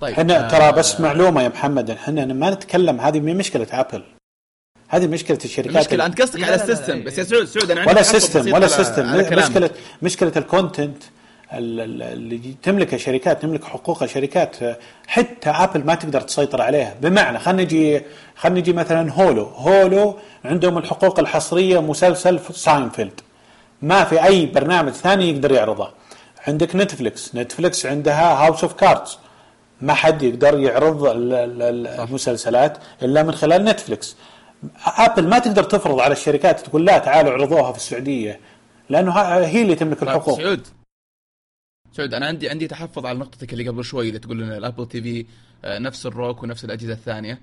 طيب إحنا آه، ترى بس معلومة يا محمد إحنا ما نتكلم هذه مو مشكلة ابل هذه مشكلة الشركات المشكلة أنت قصدك على ال system لا، بس يا سعود سعود أنا عندي ولا system ولا system. مشكله مشكلة ال content ال- ال- اللي تملكها شركات تملك حقوقها شركات حتى آبل ما تقدر تسيطر عليها. بمعنى خلينا نجي خلينا نجي مثلا هولو. هولو عندهم الحقوق الحصرية مسلسل ساينفيلد. ما في أي برنامج ثاني يقدر يعرضه. عندك نتفلكس نتفلكس عندها هاوس اوف كاردز ما حد يقدر يعرض ال- ال- ال- المسلسلات إلا من خلال نتفلكس آبل ما تقدر تفرض على الشركات تقول لا تعالوا اعرضوها في السعودية لأنه هي اللي تملك طيب الحقوق. سعود. سعود أنا عندي عندي تحفظ على نقطتك اللي قبل شوي اللي تقول إن الأبل تي في آه، نفس الروك ونفس الأجهزة الثانية.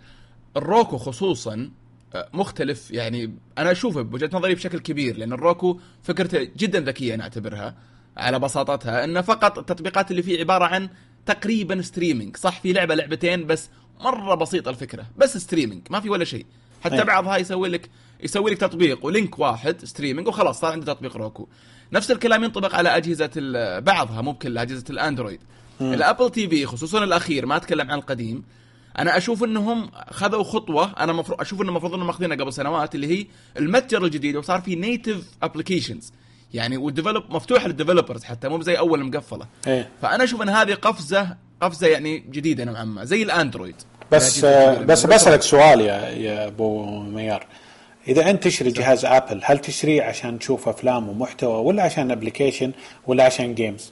الروكو خصوصا آه، مختلف يعني أنا أشوفه بوجهة نظري بشكل كبير لأن الروكو فكرته جدا ذكية أنا أعتبرها على بساطتها إنه فقط التطبيقات اللي فيه عبارة عن تقريبا streaming صح في لعبة لعبتين بس مرة بسيطة الفكرة بس streaming ما في ولا شيء. حتى أي. بعضها يسوي لك يسوي لك تطبيق و link واحد streaming وخلاص صار عندي تطبيق روكو. نفس الكلام ينطبق على أجهزة بعضها مو بكل أجهزة الأندرويد. الابل تي في خصوصا الأخير ما أتكلم عن القديم. أنا أشوف إنهم خذوا خطوة أنا مفروض أشوف انه المفروض إنهم ماخذينها قبل سنوات اللي هي المتجر الجديد وصار في native applications يعني وال develop مفتوح لل developers حتى مو زي أول مقفلة. إيه. فأنا أشوف إن هذه قفزة قفزة يعني جديدة نوعا ما زي الأندرويد. بس الكبيرة. بس بسألك سؤال يا يا أبو ميار. إذا أنت تشتري جهاز ابل هل تشتريه عشان تشوف أفلام ومحتوى ولا عشان application ولا عشان games؟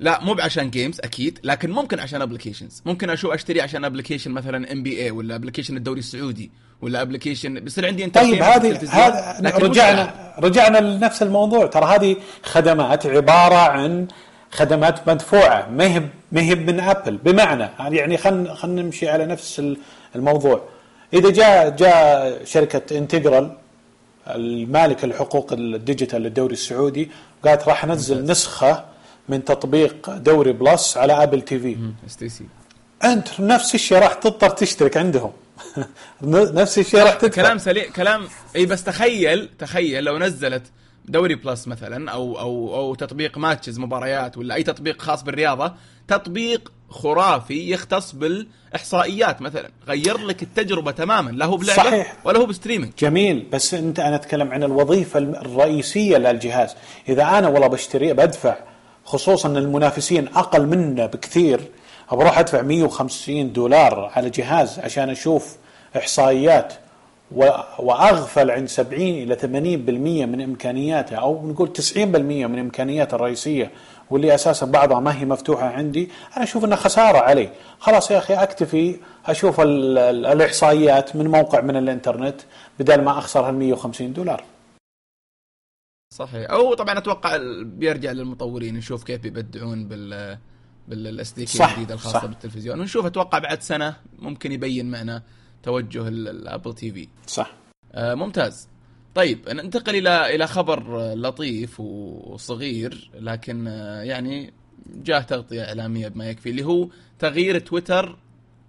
لا مو بعشان games أكيد لكن ممكن عشان applications ممكن أشوف أشتري عشان application مثلا ام بي اي ولا application الدوري السعودي ولا application بيصير عندي طيب entertainment هذه هذا رجعنا رجعنا لنفس الموضوع. ترى هذه خدمات عبارة عن خدمات مدفوعة ما هي ما هي من ابل بمعنى يعني خلينا خلينا نمشي على نفس ال- الموضوع. إذا جاء جاء شركة انتيجرال المالك الحقوق ال digital للدوري السعودي قالت راح انزل نسخة من تطبيق دوري بلس على آبل تي في. أنت نفس الشيء راح تضطر تشترك عندهم. نفس الشيء راح تدفع. كلام سليم كلام إي بس تخيل تخيل لو نزلت دوري بلس مثلا أو أو أو تطبيق matches مباريات ولا أي تطبيق خاص بالرياضة تطبيق خرافي يختص بالإحصائيات مثلا. غير لك التجربة تماما لا هو بلعبة صحيح. ولا هو بستريمينج. جميل. بس أنت أنا أتكلم عن الوظيفة الرئيسية للجهاز. إذا أنا والله بشتريه بدفع خصوصا المنافسين أقل منا بكثير بروح أدفع 150 دولار على جهاز عشان أشوف إحصائيات وأغفل عن 70 إلى 80% من امكانياته أو نقول 90% من امكانياته الرئيسية. واللي أساسا بعضها ما هي مفتوحة عندي أنا أشوف إنها خسارة علي. خلاص يا أخي أكتفي أشوف ال- ال- الإحصائيات من موقع من الإنترنت بدل ما أخسر هال 150 دولار. صحيح. أو طبعا أتوقع بيرجع للمطورين نشوف كيف بيبدعون بال بال SDK الجديدة الخاصة صح. بالتلفزيون. ونشوف أتوقع بعد سنة ممكن يبين معنا توجه ال- الابل تي في صح. آه، ممتاز. طيب ننتقل إلى إلى خبر لطيف وصغير لكن آه، يعني جاه تغطية إعلامية بما يكفي اللي هو تغيير تويتر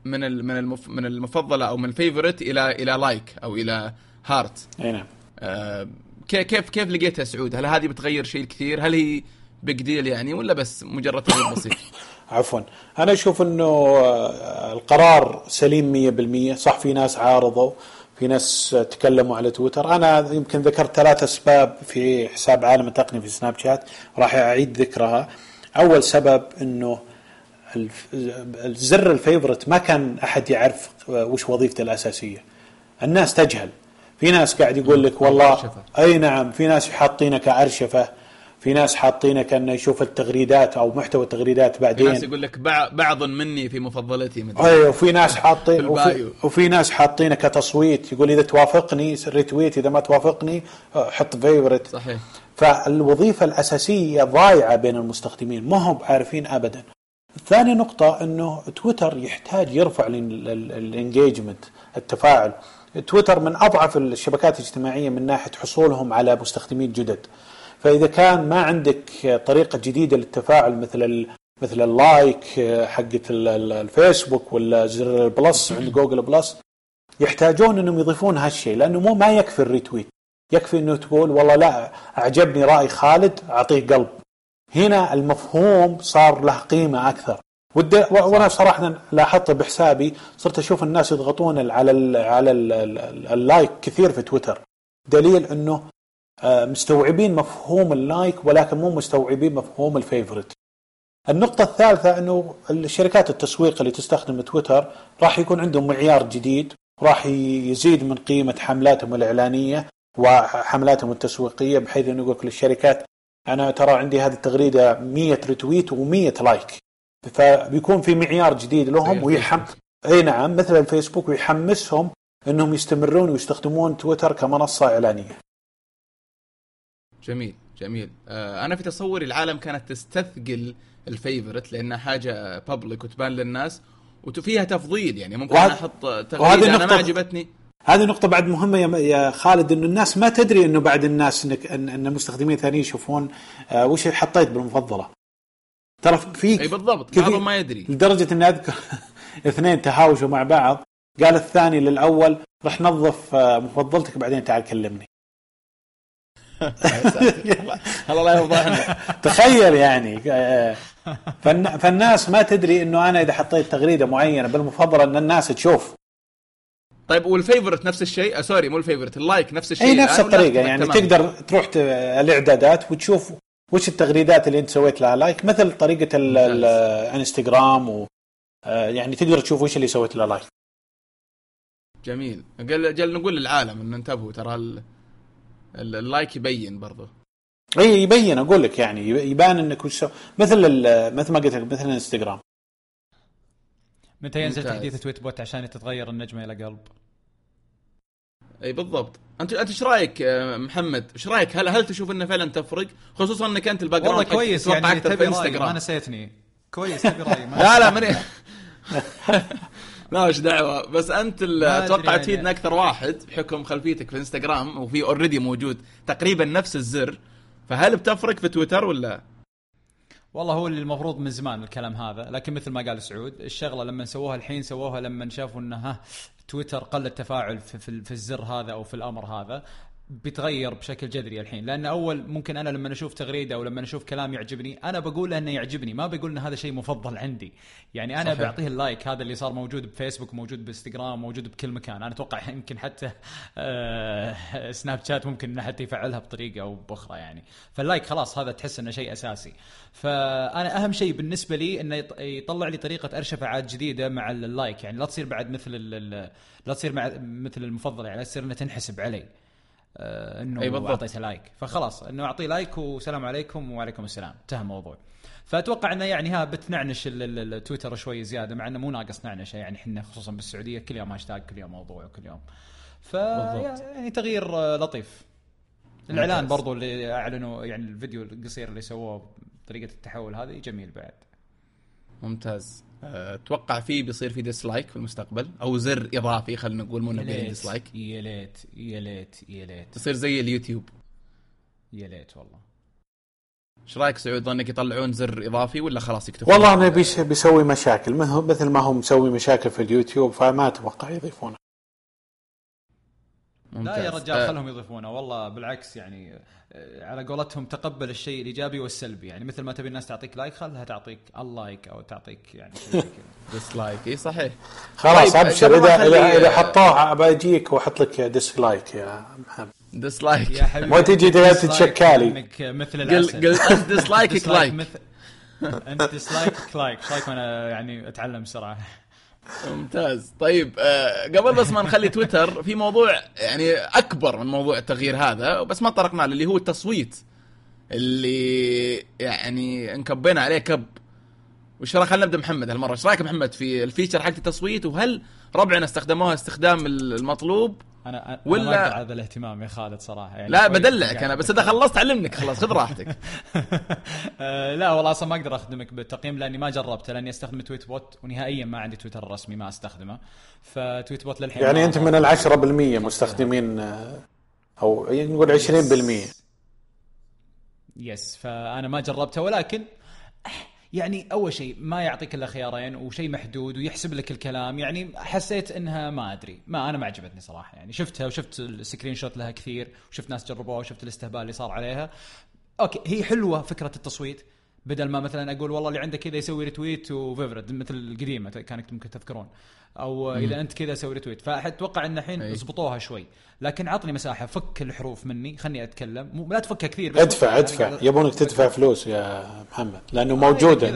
من من المف من المفضله أو من ال favorite إلى إلى like أو إلى heart أي نعم آه، كيف كيف كيف لقيتها سعود؟ هل هذه بتغير شيء كثير؟ هل هي big deal يعني ولا بس مجرد تغيير بسيط؟ عفوا أنا أشوف إنه آه، القرار سليم 100% صح في ناس عارضوا في ناس تكلموا على تويتر. أنا يمكن ذكرت ثلاث أسباب في حساب عالم التقني في سناب شات راح أعيد ذكرها. أول سبب إنه الزر الفيفورت ما كان أحد يعرف وش وظيفته الأساسية. الناس تجهل. في ناس قاعد يقول لك والله. أي نعم في ناس حاطينه كارشفه في ناس حاطينه كأنه يشوف التغريدات أو محتوى التغريدات في بعدين ناس يقول لك بع- بعض مني في مفضلتي مثل أيوه وفي ناس حاطين وفي. وفي ناس حاطينه كتصويت يقول إذا توافقني retweet إذا ما توافقني آه، حط favorite صحيح فالوظيفة الأساسية ضايعة بين المستخدمين ما هم عارفين ابدا. ثاني نقطة إنه تويتر يحتاج يرفع ال engagement التفاعل. تويتر من أضعف الشبكات الاجتماعية من ناحية حصولهم على مستخدمين جدد. فإذا كان ما عندك طريقة جديدة للتفاعل مثل مثل ال like ال- الفيسبوك ولا زر ال plus عند جوجل بلس يحتاجون إنهم يضيفون هالشيء لأنه مو ما يكفي ال retweet. يكفي إنه تقول والله لا أعجبني رأي خالد أعطيه قلب. هنا المفهوم صار له قيمة أكثر. وأنا صراحة لاحظت بحسابي صرت أشوف الناس يضغطون على ال على ال ال ال like كثير في تويتر. دليل إنه مستوعبين مفهوم ال like ولكن مو مستوعبين مفهوم ال favorite النقطة الثالثة إنه الشركات التسويق اللي تستخدم تويتر راح يكون عندهم معيار جديد راح يزيد من قيمة حملاتهم الإعلانية وحملاتهم التسويقية بحيث إنه يقول للشركات أنا ترى عندي هذه التغريدة 100 retweet و100 like. فبيكون في معيار جديد لهم ويحم إي نعم مثل الفيسبوك ويحمسهم إنهم يستمرون ويستخدمون تويتر كمنصة إعلانية. جميل جميل آه أنا في تصوري العالم كانت تستثقل الفيفورت لأنها حاجة بابليك وتبان للناس وفيها تفضيل يعني ممكن. أنا أحط تغريدة أنا ما عجبتني هذه نقطة بعد مهمة يا خالد إنه الناس ما تدري إنه بعد الناس انك ان, إن المستخدمين الثانيين يشوفون آه وش حطيت بالمفضلة. ترى في إي بالضبط بعضهم ما يدري لدرجة إني أذكر اثنين تهاوشوا مع بعض قال الثاني للأول رح نظف آه مفضلتك بعدين تعال كلمني. الله يفضحنا تخيل يعني آه، فالناس ما تدري إنه أنا إذا حطيت تغريدة معينة بالمفضله إن الناس تشوف. طيب وال favorite نفس الشيء؟ آه sorry مو ال favorite ال like نفس الشيء. أي نفس الطريقة يعني تمام. تقدر تروح الإعدادات وتشوف وش التغريدات اللي أنت سويت لها like مثل طريقة الإنستغرام و آه، يعني تقدر تشوف وش اللي سويت له like. جميل. أجل نقول للعالم إنه انتبهوا ترى ال like يبين برضه إي يبين أقول لك يعني يبان إنك وش مثل مثل ما قلت لك مثل الانستغرام متى ينزل تحديث تويت بوت عشان تتغير النجمة إلى قلب؟ إي بالضبط. أنت أنت إيش رأيك محمد؟ إيش رأيك؟ هل هل تشوف إنه فعلا تفرق؟ خصوصا إنك أنت ال background والله كويس يعني في انستغرام ما نسيتني. كويس تبي رايي لا لا ماني لا وش دعوة. بس أنت أتوقع يعني. تفيدنا أكثر واحد بحكم خلفيتك في إنستغرام وفي already موجود. تقريبا نفس الزر. فهل بتفرق في تويتر ولا؟ والله هو اللي المفروض من زمان الكلام هذا. لكن مثل ما قال سعود الشغلة لما سووها الحين سووها لما شافوا إنه تويتر قل التفاعل في, في, في الزر هذا أو في الأمر هذا. بيتغير بشكل جذري الحين. لأن أول ممكن أنا لما أشوف تغريدة أو لما أشوف كلام يعجبني أنا بقول إنه يعجبني ما بقول إن هذا شيء مفضل عندي. يعني أنا صحيح. بعطيه ال like هذا اللي صار موجود بفيسبوك موجود بإنستغرام موجود بكل مكان. أنا أتوقع يمكن حتى آه سناب شات ممكن إنه حتى يفعلها بطريقة أو بأخرى يعني. فال like خلاص هذا تحس إنه شيء أساسي. فأنا أهم شيء بالنسبة لي إنه يطلع لي طريقة أرشفة جديدة مع ال like. يعني لا تصير بعد مثل لا تصير مع مثل المفضل يعني لا تصير انها تنحسب علي. آه إنه أي أعطيته like فخلاص إنه أعطيه like وسلام عليكم وعليكم السلام. انتهى الموضوع. فأتوقع إنه يعني ها بتنعنش التويتر شوي زيادة مع إنه مو ناقص نعنشة. يعني إحنا خصوصا بالسعودية كل يوم هاشتاج كل يوم موضوع وكل يوم. ف يعني تغيير آه، لطيف. الإعلان برضو اللي أعلنوا يعني الفيديو القصير اللي سووه بطريقة التحول هذه جميل بعد. ممتاز. أتوقع في بيصير في dislike في المستقبل أو زر إضافي خلينا نقول مو نبي dislike يا ليت يا ليت يا ليت تصير زي اليوتيوب. يا ليت والله. إيش رأيك سعود؟ انك يطلعون زر إضافي ولا خلاص يكتبون والله أنا بيسوي مشاكل مثل ما هو مسوي مشاكل في اليوتيوب فما أتوقع يضيفونه. لا يا رجال أه. خلهم يضيفونه. والله بالعكس يعني آه، على قولتهم تقبل الشيء الإيجابي والسلبي. يعني مثل ما تبي الناس تعطيك like خلها تعطيك ال like أو تعطيك يعني dislike. إي صحيح. خلاص طيب أبشر. اذا اذا إذا حطوه بجيك وأحط لك dislike يا محمد dislike. يا حبيبي ما تجي تتشكالي. مثل العسل قلت ديسلايكك لايك. أنت ديسلايكك لايك. إيش رايك وأنا يعني أتعلم بسرعة. ممتاز. طيب آه قبل بس ما نخلي تويتر في موضوع يعني أكبر من موضوع التغيير هذا بس ما طرقنا له اللي هو التصويت اللي يعني انكبينا عليه كب. وش رايك؟ خلينا نبدأ محمد هالمرة؟ إيش رأيك محمد في الفيتشر حق التصويت؟ وهل ربعنا استخدموها استخدام المطلوب؟ أنا ولا أنا هذا الاهتمام يا خالد صراحة يعني لا بدلعك أنا بس إذا خلصت علمنك خلاص خذ راحتك. آه، لا والله أصلا ما أقدر أخدمك بالتقييم لأني ما جربته لأني أستخدم تويت بوت ونهائيا ما عندي تويتر رسمي ما أستخدمه. فتويت بوت للحين يعني انت من ال 10% مستخدمين آه، أو نقول 20% yes فأنا ما جربته ولكن يعني أول شيء ما يعطيك إلا خيارين وشيء محدود ويحسب لك الكلام. يعني حسيت إنها ما أدري. ما أنا ما عجبتني صراحة. يعني شفتها وشفت ال screenshot لها كثير وشفت ناس جربوها وشفت الاستهبال اللي صار عليها. okay هي حلوة فكرة التصويت. بدل ما مثلا أقول والله اللي عندك كذا يسوي retweet و favorite مثل القديمة كانت ممكن تذكرون. أو إذا أنت كذا سوي retweet فأتوقع إن الحين أي. ضبطوها شوي. لكن عطني مساحة فك الحروف مني خلني أتكلم. مو لا تفكها كثير بس ادفع فك- ادفع. يبونك تدفع فلوس يا محمد لأنه كذا موجوده.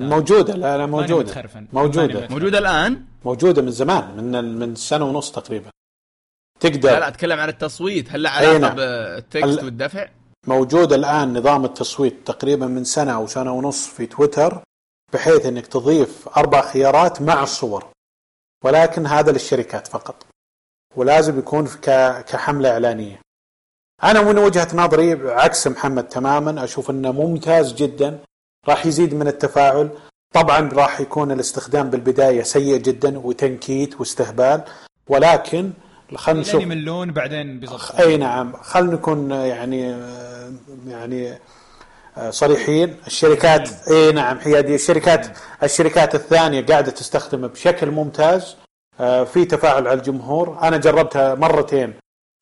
موجودة لا لا موجودة. موجودة. موجودة الآن؟ موجودة من زمان من من سنة ونص تقريبا. تقدر. لا لا أتكلم عن التصويت. هل له علاقة نعم. بالتكست ال- والدفع؟ موجود الآن نظام التصويت تقريبا من سنة أو سنة ونص في تويتر بحيث إنك تضيف أربع خيارات مع الصور. ولكن هذا للشركات فقط. ولازم يكون في ك- كحملة إعلانية. أنا من وجهة نظري عكس محمد تماما أشوف إنه ممتاز جدا راح يزيد من التفاعل. طبعا راح يكون الاستخدام بالبداية سيء جدا وتنكيت واستهبال ولكن خلينا نشوف لين يملون بعدين بيظبطون أي نعم. خلينا نكون يعني يعني صريحين. الشركات إي نعم حياديه الشركات الشركات الثانية قاعدة تستخدمه بشكل ممتاز آه، في تفاعل على الجمهور. أنا جربتها مرتين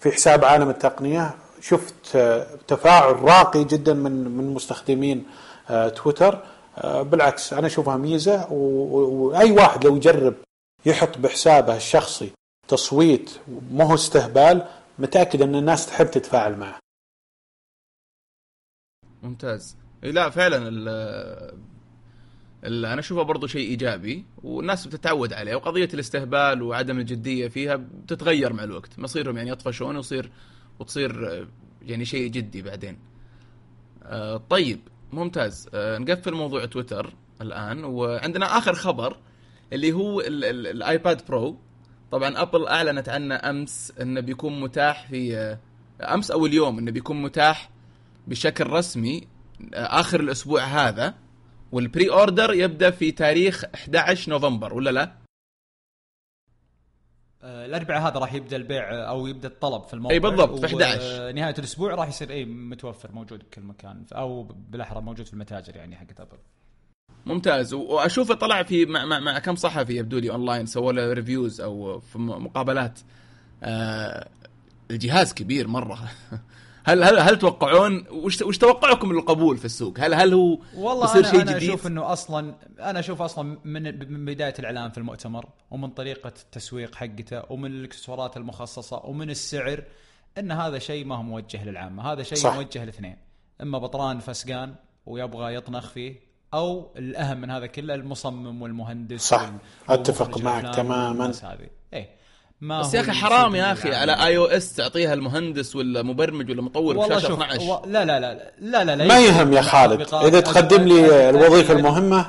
في حساب عالم التقنية. شفت آه، تفاعل راقي جدا من من مستخدمين آه، تويتر. بالعكس أنا أشوفها ميزة واي واحد لو يجرب يحط بحسابه الشخصي تصويت مو هو استهبال متأكد أن الناس تحب تتفاعل معه. ممتاز. لا فعلا ال ال أنا أشوفه برضو شيء إيجابي والناس بتتعود عليه وقضية الاستهبال وعدم الجدية فيها بتتغير مع الوقت. مصيرهم يعني يطفشون ويصير وتصير يعني شيء جدي بعدين. آه، طيب ممتاز. آه، نقفل موضوع تويتر الآن. وعندنا آخر خبر اللي هو ال- ال- ال iPad Pro طبعا Apple أعلنت عنه أمس إنه بيكون متاح في آه، أمس أو اليوم إنه بيكون متاح بشكل رسمي آخر الأسبوع هذا وال pre-order يبدأ في تاريخ 11 نوفمبر ولا لا؟ آه، الأربعاء هذا راح يبدأ البيع آه، أو يبدأ الطلب في الموقع. أي بالضبط، في 11. ونهايه الأسبوع راح يصير إي متوفر موجود بكل مكان أو بالأحرى موجود في المتاجر يعني حقت Apple. ممتاز. واشوفه طلع في مع, مع, مع كم صحفي يبدو لي اونلاين سووا له reviews أو في مقابلات. آه الجهاز كبير مرة. هل هل هل توقعون وش وش توقعكم للقبول في السوق؟ هل هل هو والله يصير أنا شيء أنا جديد؟ أشوف إنه أصلا أنا أشوف أصلا من من بداية الإعلان في المؤتمر ومن طريقة التسويق حقته ومن الإكسسوارات المخصصة ومن السعر إن هذا شيء ما هو موجه للعامة هذا شيء صح. موجه لاثنين إما بطران فسقان ويبغى يطنخ فيه أو الأهم من هذا كله المصمم والمهندس صح. ومخرج معك تماما. هذه إيه ما بس يا أخي حرام يا أخي للعامة. على اي أو اس تعطيها المهندس ولا مبرمج ولا مطور والله بشاشة شوف 12 و... لا لا لا لا لا, لا ما يهم يا خالد. إذا تقدم لي الوظيفة أ- المهمة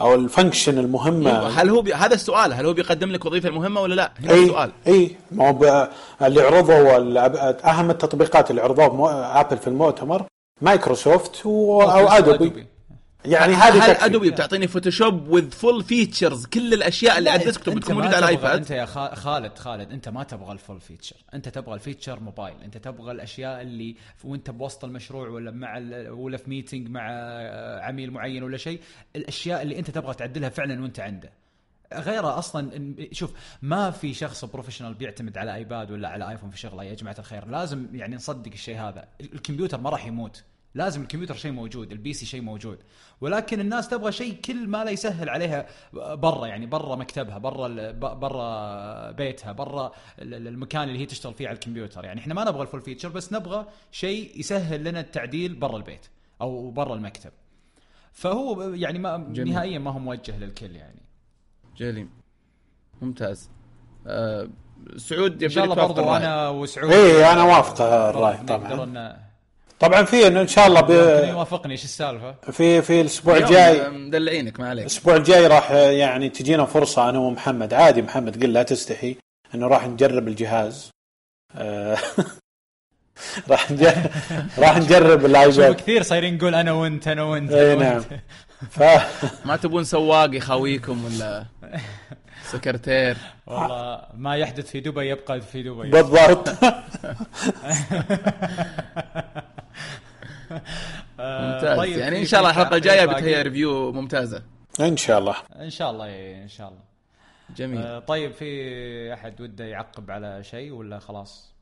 أو ال function المهمة. هل هو بي... هذا السؤال هل هو بيقدم لك وظيفة مهمه ولا لا؟ هنا اي السؤال. اي ما هو ب- اللي عرضوا أهم التطبيقات اللي عرضوها بمو- Apple في المؤتمر مايكروسوفت و- أو Adobe يعني هذه هل. ادوبي بتعطيني Photoshop with full features كل الأشياء اللي على ال desktop بتكون موجودة على ال iPad أنت يا خا- خالد خالد أنت ما تبغى ال full feature أنت تبغى ال feature mobile أنت تبغى الأشياء اللي وأنت بوسط المشروع ولا مع ال- ولا في meeting مع آه، عميل معين ولا شيء الأشياء اللي أنت تبغى تعدلها فعلا وأنت عنده. غيره أصلا شوف ما في شخص professional بيعتمد على iPad ولا على iPhone في شغله يا جماعة الخير. لازم يعني نصدق الشيء هذا. الكمبيوتر ما راح يموت. لازم الكمبيوتر شيء موجود ال PC شيء موجود ولكن الناس تبغى شيء كل ما لا يسهل عليها برا يعني برا مكتبها برا ال- ب- برا بيتها برا ال- ال- المكان اللي هي تشتغل فيه على الكمبيوتر يعني إحنا ما نبغى الفول فيتشر بس نبغى شيء يسهل لنا التعديل برا البيت أو برا المكتب فهو يعني ما جميل. نهائيا ما هو موجه للكل يعني جميل ممتاز آه سعود إن شاء الله برضو. أنا وسعود إيه، أنا وافق نقدر طبعاً. طبعا في إنه إن شاء الله ممكن ب... يوافقني إيش السالفة؟ في في الأسبوع الجاي. مدلعينك ما عليك. الأسبوع الجاي راح يعني تجينا فرصة أنا ومحمد. عادي محمد قل لا تستحي إنه راح نجرب الجهاز. آه، راح نجرب راح نجرب شوف ال iPad كثير صايرين نقول أنا وأنت أنا وأنت إي نعم. ف ما تبون سواق يخاويكم ولا سكرتير؟ والله ما يحدث في دبي يبقى في دبي. بالضبط. ممتاز. طيب، يعني إن شاء الله الحلقة الجاية بتهيأ؟ review ممتازة. إن شاء الله. إن شاء الله إيه، إن شاء الله. جميل. آه، طيب في أحد وده يعقب على شيء ولا خلاص؟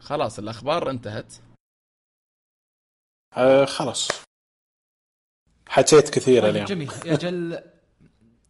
خلاص الأخبار انتهت. آه خلاص. حكيت كثير طيب اليوم. جميل. يا جل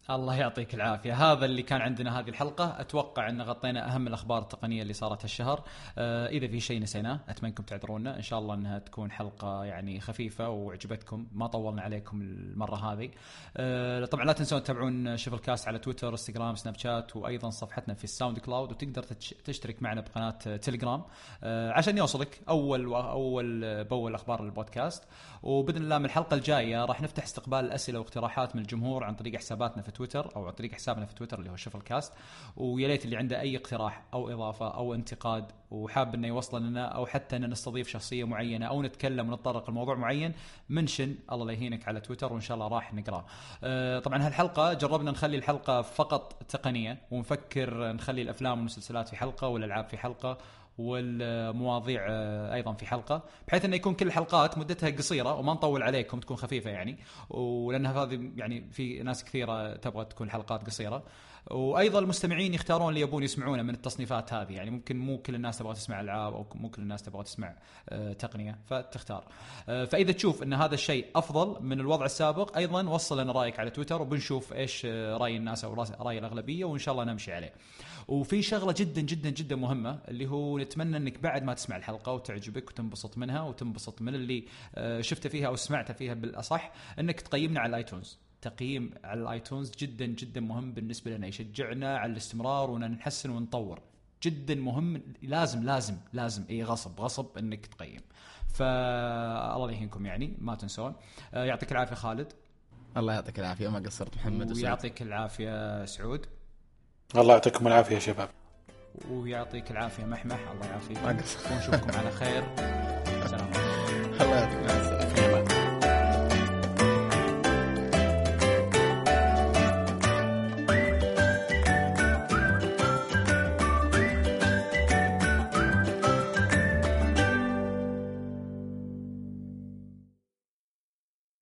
الله يعطيك العافية. هذا اللي كان عندنا هذه الحلقة. أتوقع أن غطينا أهم الأخبار التقنية اللي صارت هالشهر. آه إذا في شيء نسيناه أتمنى أنكم تعذرونا. إن شاء الله أنها تكون حلقة يعني خفيفة وعجبتكم ما طولنا عليكم المرة هذه. آه طبعا لا تنسون تتابعون شفل كاست على تويتر Instagram Snapchat وأيضا صفحتنا في ال SoundCloud. وتقدر تش- تشترك معنا بقناة تليجرام. آه عشان يوصلك أول وأول بأول أخبار البودكاست. وبإذن الله من الحلقة الجاية راح نفتح استقبال الاسئله واقتراحات من الجمهور عن طريق حساباتنا في تويتر أو عن طريق حسابنا في تويتر اللي هو شفل كاست ويا ريت اللي عنده أي اقتراح أو إضافة أو انتقاد وحاب إنه يوصل لنا أو حتى ان نستضيف شخصية معينة أو نتكلم ونتطرق لموضوع معين منشن الله لا يهينك على تويتر وإن شاء الله راح نقراه. آه، طبعا هالحلقة جربنا نخلي الحلقة فقط تقنية ونفكر نخلي الأفلام والمسلسلات في حلقة والألعاب في حلقة والمواضيع آه، أيضا في حلقة بحيث إنه يكون كل الحلقات مدتها قصيرة وما نطول عليكم تكون خفيفة يعني ولأنها هذه يعني في ناس كثيرة تبغى تكون الحلقات قصيرة. وأيضا المستمعين يختارون اللي يبون يسمعونه من التصنيفات هذه يعني ممكن مو كل الناس تبغى تسمع ألعاب أو مو كل الناس تبغى تسمع آه، تقنية فتختار. آه، فإذا تشوف إن هذا الشيء أفضل من الوضع السابق أيضا وصل لنا رأيك على تويتر وبنشوف إيش رأي الناس أو رأي الأغلبية وإن شاء الله نمشي عليه. وفي شغلة جدا جدا جدا مهمة اللي هو نتمنى إنك بعد ما تسمع الحلقة وتعجبك وتنبسط منها وتنبسط من اللي آه، شفته فيها أو سمعته فيها بالأصح إنك تقيمنا على ال iTunes تقييم على ال iTunes جدا جدا مهم بالنسبة لنا يشجعنا على الاستمرار وإن نحسن ونطور. جدا مهم لازم لازم لازم إي غصب غصب إنك تقيم. فالله يهينكم يعني ما تنسون. آه، يعطيك العافية خالد. الله يعطيك العافية ما قصرت محمد. ويعطيك العافية سعود. الله يعطيكم العافية يا شباب. ويعطيك العافية محمح. الله يعافيك ونشوفكم على خير. سلام عليكم. الله يعطيك